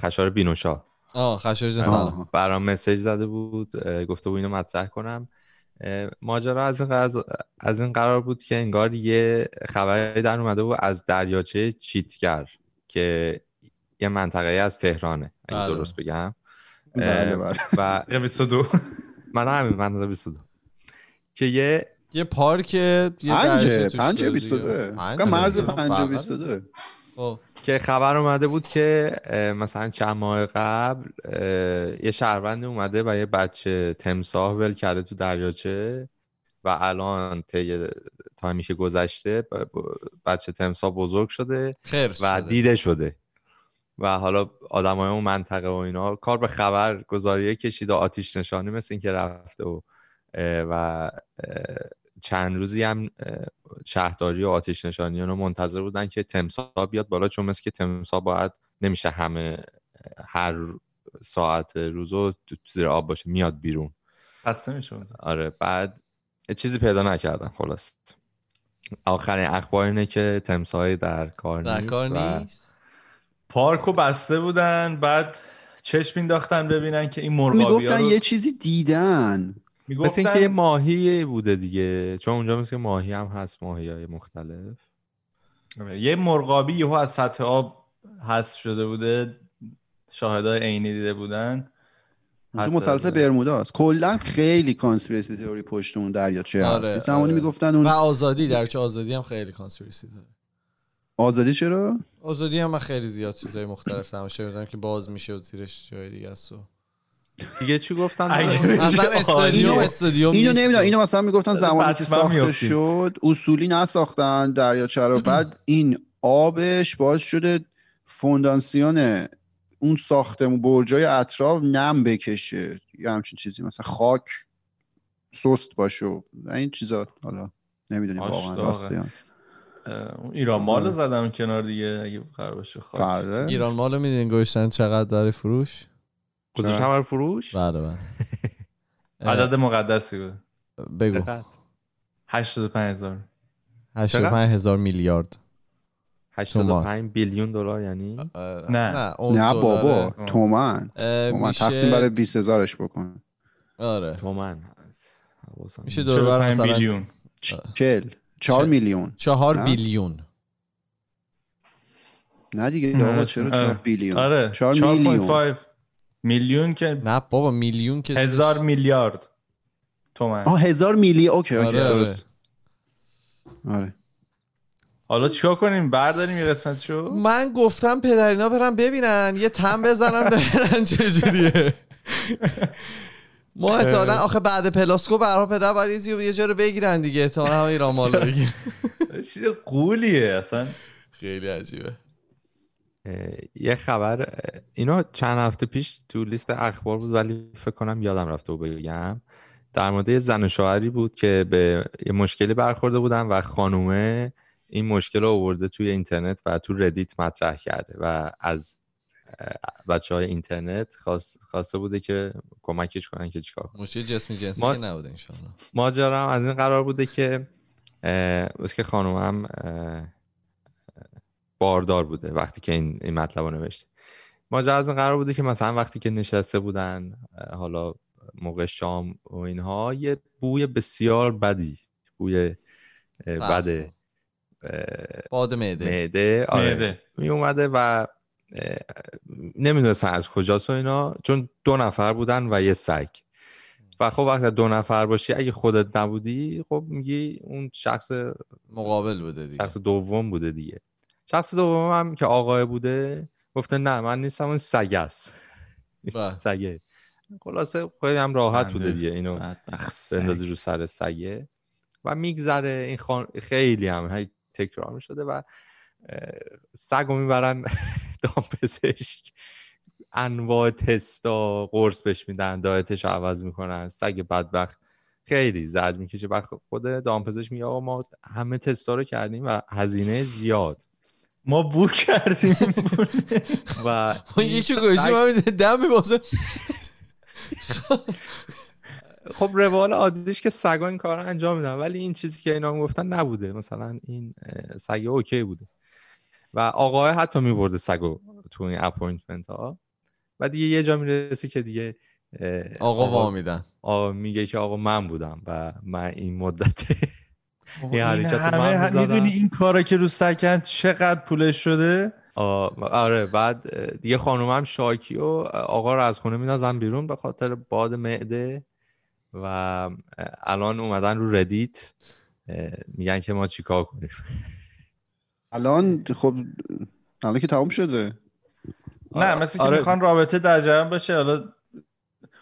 S4: خشایار بینوشا.
S1: آه خشایار جان. سلام.
S4: برام مسیج زده بود گفته بود اینو مطرح کنم. ماجرا از این قرار, از این قرار بود که انگار یه خبری در اومده بود از دریاچه چیتگر که یه منطقه از تهرانه اگه
S1: بله.
S4: درست بگم
S2: بله
S4: اه،
S2: بله
S4: و
S3: 22
S4: من همین منطقه 22 که یه
S1: یه پارک یه
S2: پنجه پنجه. دوه
S1: پنجه
S2: فکر مرز. پنجه و دوه
S1: خب.
S4: که خبر اومده بود که مثلا چند ماه قبل یه شهروند اومده و یه بچه تمساه ول کرده تو دریاچه و الان طی تایمی که گذشته بچه تمساه بزرگ شده و
S1: شده.
S4: دیده شده و حالا آدمای اون منطقه و اینا کار به خبر گذاریه کشید و آتیش نشانی مثل اینکه رفته و و چند روزی هم شهرداری و آتیش نشانی رو منتظر بودن که تمساه بیاد بالا چون مثل که تمساه باید نمیشه همه هر ساعت روزو تو زیر آب باشه میاد بیرون.
S3: خسته میشه
S4: آره بعد چیزی پیدا نکردم خلاص. آخرین اخبار اینه که تمساهی در کار
S1: در
S4: نیست
S1: کار نیست؟
S3: پارکو بسته بودن بعد چشم مینداختن ببینن که این مرغابی
S2: می‌گفتن
S3: رو
S2: یه چیزی دیدن.
S4: مثل اینکه یه ماهی بوده دیگه. چون اونجا مثل ماهی هم هست ماهی های مختلف
S3: یه مرغابی یهو از سطح آب حذف شده بوده شاهدای عینی دیده بودن.
S2: اونجا
S3: حد
S2: مثلث
S3: زده.
S2: برموداست کلا خیلی کانسپیرسی تئوری پشت اون دریاچه
S1: آره،
S2: هست.
S1: آره.
S2: می‌گفتن
S1: و
S2: اون
S1: آزادی در چه آزادی هم خیلی کانسپیرسی داره.
S2: آزادی چرا؟
S1: آزادی هم من خیلی زیاد چیزای مختلف تماشا می‌دونم که باز میشه و زیرش جای دیگه است و
S4: دیگه چی گفتن؟
S1: اصلا
S3: عالیه.
S1: استادیوم استادیوم
S2: اینو نمی‌دونم. اینو مثلا می‌گفتن زمانی که ساخته. شد اصولی نساختن دریاچه رو بعد این آبش باعث شده فونداسیون اون ساختمون برجای اطراف نم بکشه. یا همچین چیزی. مثلا خاک سست باشه و این چیزا. حالا نمی‌دونیم واقعا
S3: داغه.
S2: راسته یا
S3: اه، اون ایران مال رو زدم کنار دیگه اگه قرار باشه خاک
S2: بله.
S1: ایران مالو میدین گوشتن چقدر داره فروش؟
S4: گذاشتم برای فروش؟
S1: بله بله.
S3: عدد مقدسی بود.
S1: بگو.
S4: چقدر؟
S3: 85 هزار.
S1: 85 هزار میلیارد.
S4: 85 بیلیون دلار یعنی؟
S3: نه.
S1: نه اون
S2: نه. بابا. تومن. تومن
S1: میشه
S2: تقسیم برای 20 هزارش بکن.
S1: آره.
S4: تومن.
S1: میشه. دور بر
S3: 45
S1: مثلا.
S3: بیلیون.
S2: چل چهار. میلیون.
S1: چهار؟ بیلیون.
S2: نه دیگه آقا. چرا چهار بیلیون؟
S3: آره
S2: چهار میلیون.
S3: 4.5 میلیون که
S1: نه بابا میلیون که
S3: هزار میلیارد تومن.
S2: آه هزار میلی اوکی اوکی.
S1: آره، آره.
S2: درست. آره.
S3: حالا چیکار کنیم؟ برداریم یه قسمتشو؟
S1: من گفتم پدرینا برن ببینن یه تم بزنن ببینن چجوریه؟ ما احتمالا آخه بعد پلاسکو برها پدر باید یه جا رو بگیرن دیگه. احتمالا هم ایران مال رو بگیرن.
S3: چیز قولیه اصلا.
S1: خیلی عجیبه.
S4: یه خبر اینو چند هفته پیش تو لیست اخبار بود ولی فکر کنم یادم رفته و بگم. در مورد یه زن و شوهری بود که به یه مشکلی برخورده بودن و خانومه این مشکل رو آورده توی اینترنت و تو ردیت مطرح کرده و از بچه های اینترنت خواست- خواسته بوده که کمکش کنن که چیکار کنه
S1: مشکل جسمی جنسی
S4: ما-
S1: که نبوده انشاءالله.
S4: ماجرا هم از این قرار بوده که بس که خانومم باردار بوده وقتی که این, این مطلب رو نوشته. ماجرا از این قرار بوده که مثلا وقتی که نشسته بودن حالا موقع شام و اینها یه بوی بسیار بدی بوی
S1: بله.
S4: بد اه،
S1: باد معده.
S4: معده آره. می اومده و نمی‌دونستن از کجاست و اینا چون دو نفر بودن و یه سگ. و خب وقتی دو نفر باشی اگه خودت نبودی خب میگی اون شخص
S1: مقابل بوده دیگه.
S4: شخص دوم بوده دیگه. شخص دوم هم که آقای بوده گفته نه من نیستم اون سگ است.
S1: بله.
S4: سگه خلاصه خیلی هم راحت بوده
S3: بنده
S4: دیگه اینو بندازی رو سر سگه و میگذره این خان... خیلی هم تکرار می‌شده و سگ رو می‌برن دامپزشک. انواع تستا قرص بهش میدن دایتش رو عوض می‌کنن. سگ بدبخت خیلی زرد می‌کشه. و خود دامپزشک میگه آقا ما همه تستا رو کردیم و هزینه زیاد.
S3: ما بو کردیم.
S4: و
S1: یکی گوشی من میده دم میبازه.
S4: خب روال عادیش که سگا این کار رو انجام میدن ولی این چیزی که اینا گفتن نبوده. مثلا این سگ okay بوده. و آقای حتی میبرده سگو تو این appointment ها و دیگه یه جا می‌رسی که دیگه
S1: آقا وا میدن.
S4: آقا میگه که آقا من بودم و من این مدت
S3: این
S4: حرکت رو من.
S3: می‌دونی این کارا که رو سکن چقدر پولش شده؟
S4: آره بعد دیگه خانومم شاکی و آقا رو از خونه میندازن بیرون به خاطر باد معده و الان اومدن رو ردیت میگن که ما چیکار کنیم؟
S2: الان خب الان که تموم شده.
S3: نه مثل که
S4: آره.
S3: می‌خوان رابطه در جریان باشه. حالا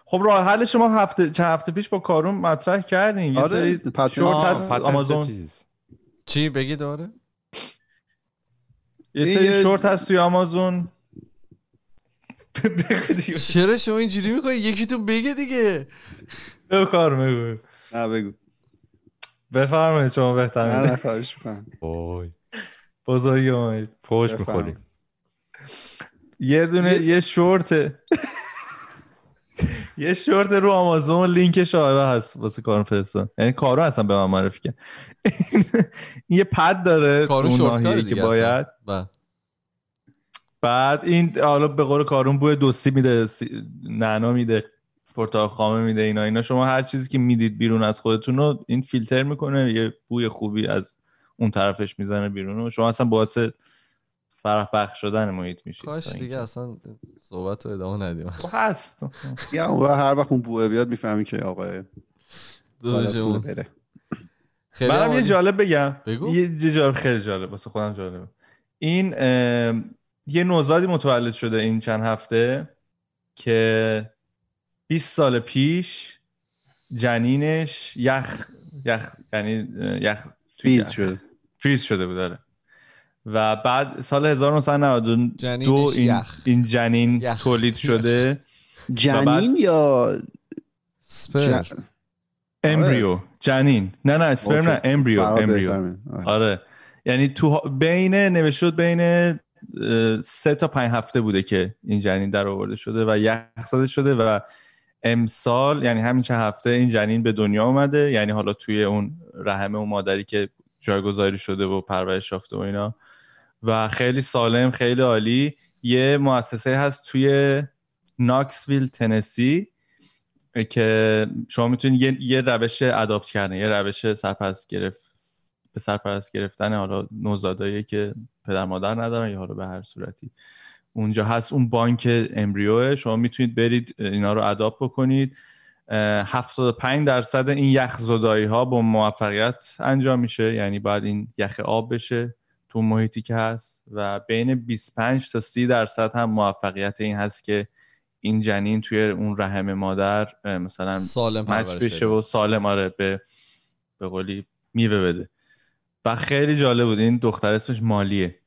S3: خب راه حل شما هفته چند هفته پیش با کارون مطرح کردیم. یه
S2: آره
S3: شورت هست
S4: پتنت
S3: آمازون.
S4: چیز.
S1: چی بگی دوره
S3: یه
S2: این
S3: سری شورت هست توی آمازون. بگو دیگه
S1: چرا شما اینجوری می‌کنی یکیتون بگه دیگه؟
S3: بگو کار بگو
S2: نه بگو.
S3: بفرمایید شما
S2: نه
S3: بهتر
S2: نه خواهش می‌کنم.
S3: بزرگی اومد.
S4: فوش
S2: بفهم.
S4: می‌خوریم
S3: یه دونه
S2: یه
S3: شورت یه شورت رو آمازون لینکش آره هست واسه کارون فرستادن. یعنی کارو اصلا به من معرفی کرد یه پد داره
S1: کارون
S3: اون
S1: شورت
S3: که
S1: دیگه
S3: باید.
S1: باید
S3: بعد این حالا به قول کارون بوی دوستی میده نعنا میده پرتقال خامه میده اینا اینا. شما هر چیزی که می‌دید بیرون از خودتون رو این فیلتر می‌کنه یه بوی خوبی از اون طرفش می‌زنه بیرون و شما اصلا باعث فرح بخش شدن محیط میشید
S1: کاش دیگه اصلا صحبت رو ادامه ندیم.
S3: خب هست.
S2: یا اون هر وقت اون بوه بیاد می‌فهمی که
S1: داداشمون
S2: بره.
S1: خیلی
S3: منم یه. جالب بگم.
S1: بگو.
S3: یه جالب خیلی جالب. واسه خودم جالبه. این یه نوزادی متولد شده این چند هفته که 20 سال پیش جنینش یخ یخ یعنی یخ
S2: فریز. شده
S3: فریز شده بود داره و بعد سال 1992
S1: جنینش
S3: این,
S1: یخ.
S3: این جنین
S1: یخ.
S3: تولید شده
S2: جنین یا
S1: سپر
S2: ج-
S3: امبریو
S2: آره.
S3: جنین نه نه اسپرم نه. امبریو امبریو
S2: آره.
S3: آره یعنی تو بین نوشته شد بین سه تا پنج هفته بوده که این جنین در آورده شده و یخ زده شده و امسال یعنی همین چند هفته این جنین به دنیا اومده یعنی حالا توی اون رحم اون مادری که جایگذاری شده و پرورش یافته و اینا. و خیلی سالم خیلی عالی. یه مؤسسه هست توی ناکسویل تنسی که شما می‌تونید یه, یه روش اداپت کردن یه روش سرپرست گرفت به سرپرست گرفتن حالا نوزادایی که پدر مادر ندارن یا حالا به هر صورتی. اونجا هست. اون بانک امبریوه. شما می‌تونید برید اینا رو اداپت بکنید. اه، 75 درصد این یخ زدایی ها با موفقیت انجام میشه. یعنی باید این یخ آب بشه تو محیطی که هست. و بین 25 تا 30 درصد هم موفقیت این هست که این جنین توی اون رحم مادر مثلا
S1: سالم
S3: مچ بشه و سالم آره به به قولی میوه بده. و خیلی جالب بود. این دختر اسمش مالیه.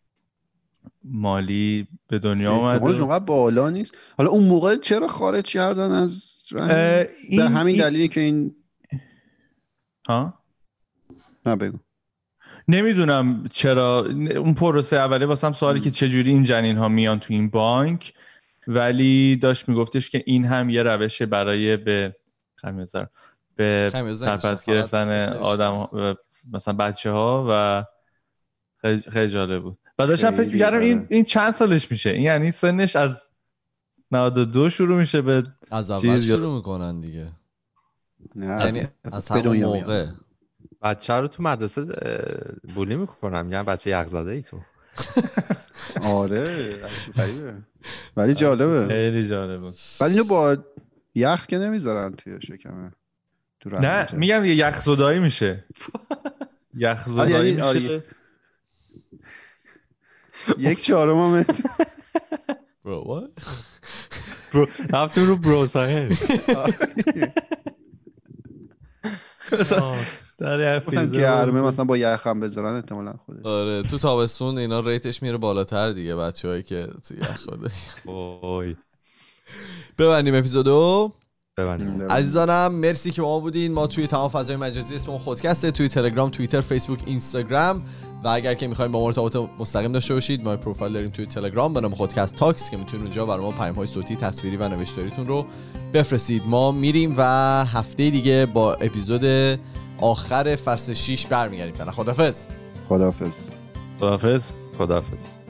S3: مالی به دنیا
S2: اومد بالا نیست. حالا اون موقع چرا خارج کردن از به همین دلیلی که این
S3: ها؟
S2: نه بگو.
S3: نمی‌دونم چرا. اون پروسه اولی واسم سوالی که چجوری این جنین ها میان تو این بانک. ولی داشت میگفتش که این هم یه روشه برای به خمیزر به سرپس گرفتن آدم مثلا بچه ها و خیلی, خیلی جالب بود. و داشتم فکر می‌کردم این این چند سالش میشه. این یعنی سنش از 92 شروع میشه به
S1: از اول شروع می‌کنن دیگه.
S2: نه یعنی از همون موقع.
S4: بچه رو تو مدرسه بولی می‌کنم. یعنی بچه یغزاده ای تو.
S2: آره ولی جالبه.
S3: خیلی جالبه.
S2: ولی اینو با یخ که نمی‌ذارن توی شکمه.
S3: تو نه میگم یه یخ زدایی میشه. یخ زدایی یعنی میشه.
S2: یک چهارم هم
S1: برو
S4: برو رفتیم رو برو ساهل
S3: در
S2: گرمه مثلا با یخ هم بذارن احتمالا خودش.
S1: آره تو تابستون اینا ریتش میره بالاتر دیگه بچه‌هایی که تو یخ خوده ببندیم اپیزودو.
S4: ببندیم.
S1: عزیزانم مرسی که ما بودین. ما توی تمام فضای مجازی اسم خودکسته توی تلگرام توییتر فیسبوک اینستاگرام. و اگر که می‌خوایم با ما ارتباط مستقیم داشته باشید ما پروفایل داریم توی تلگرام به نام خودکست تاکس که می‌تونید اونجا برای ما پیام های صوتی تصویری و نوشتاریتون رو بفرستید. ما میریم و هفته دیگه با اپیزود آخر فصل 6 برمیگردیم. فعلا خدافظ
S2: خدافظ
S3: خدافظ
S4: خدافظ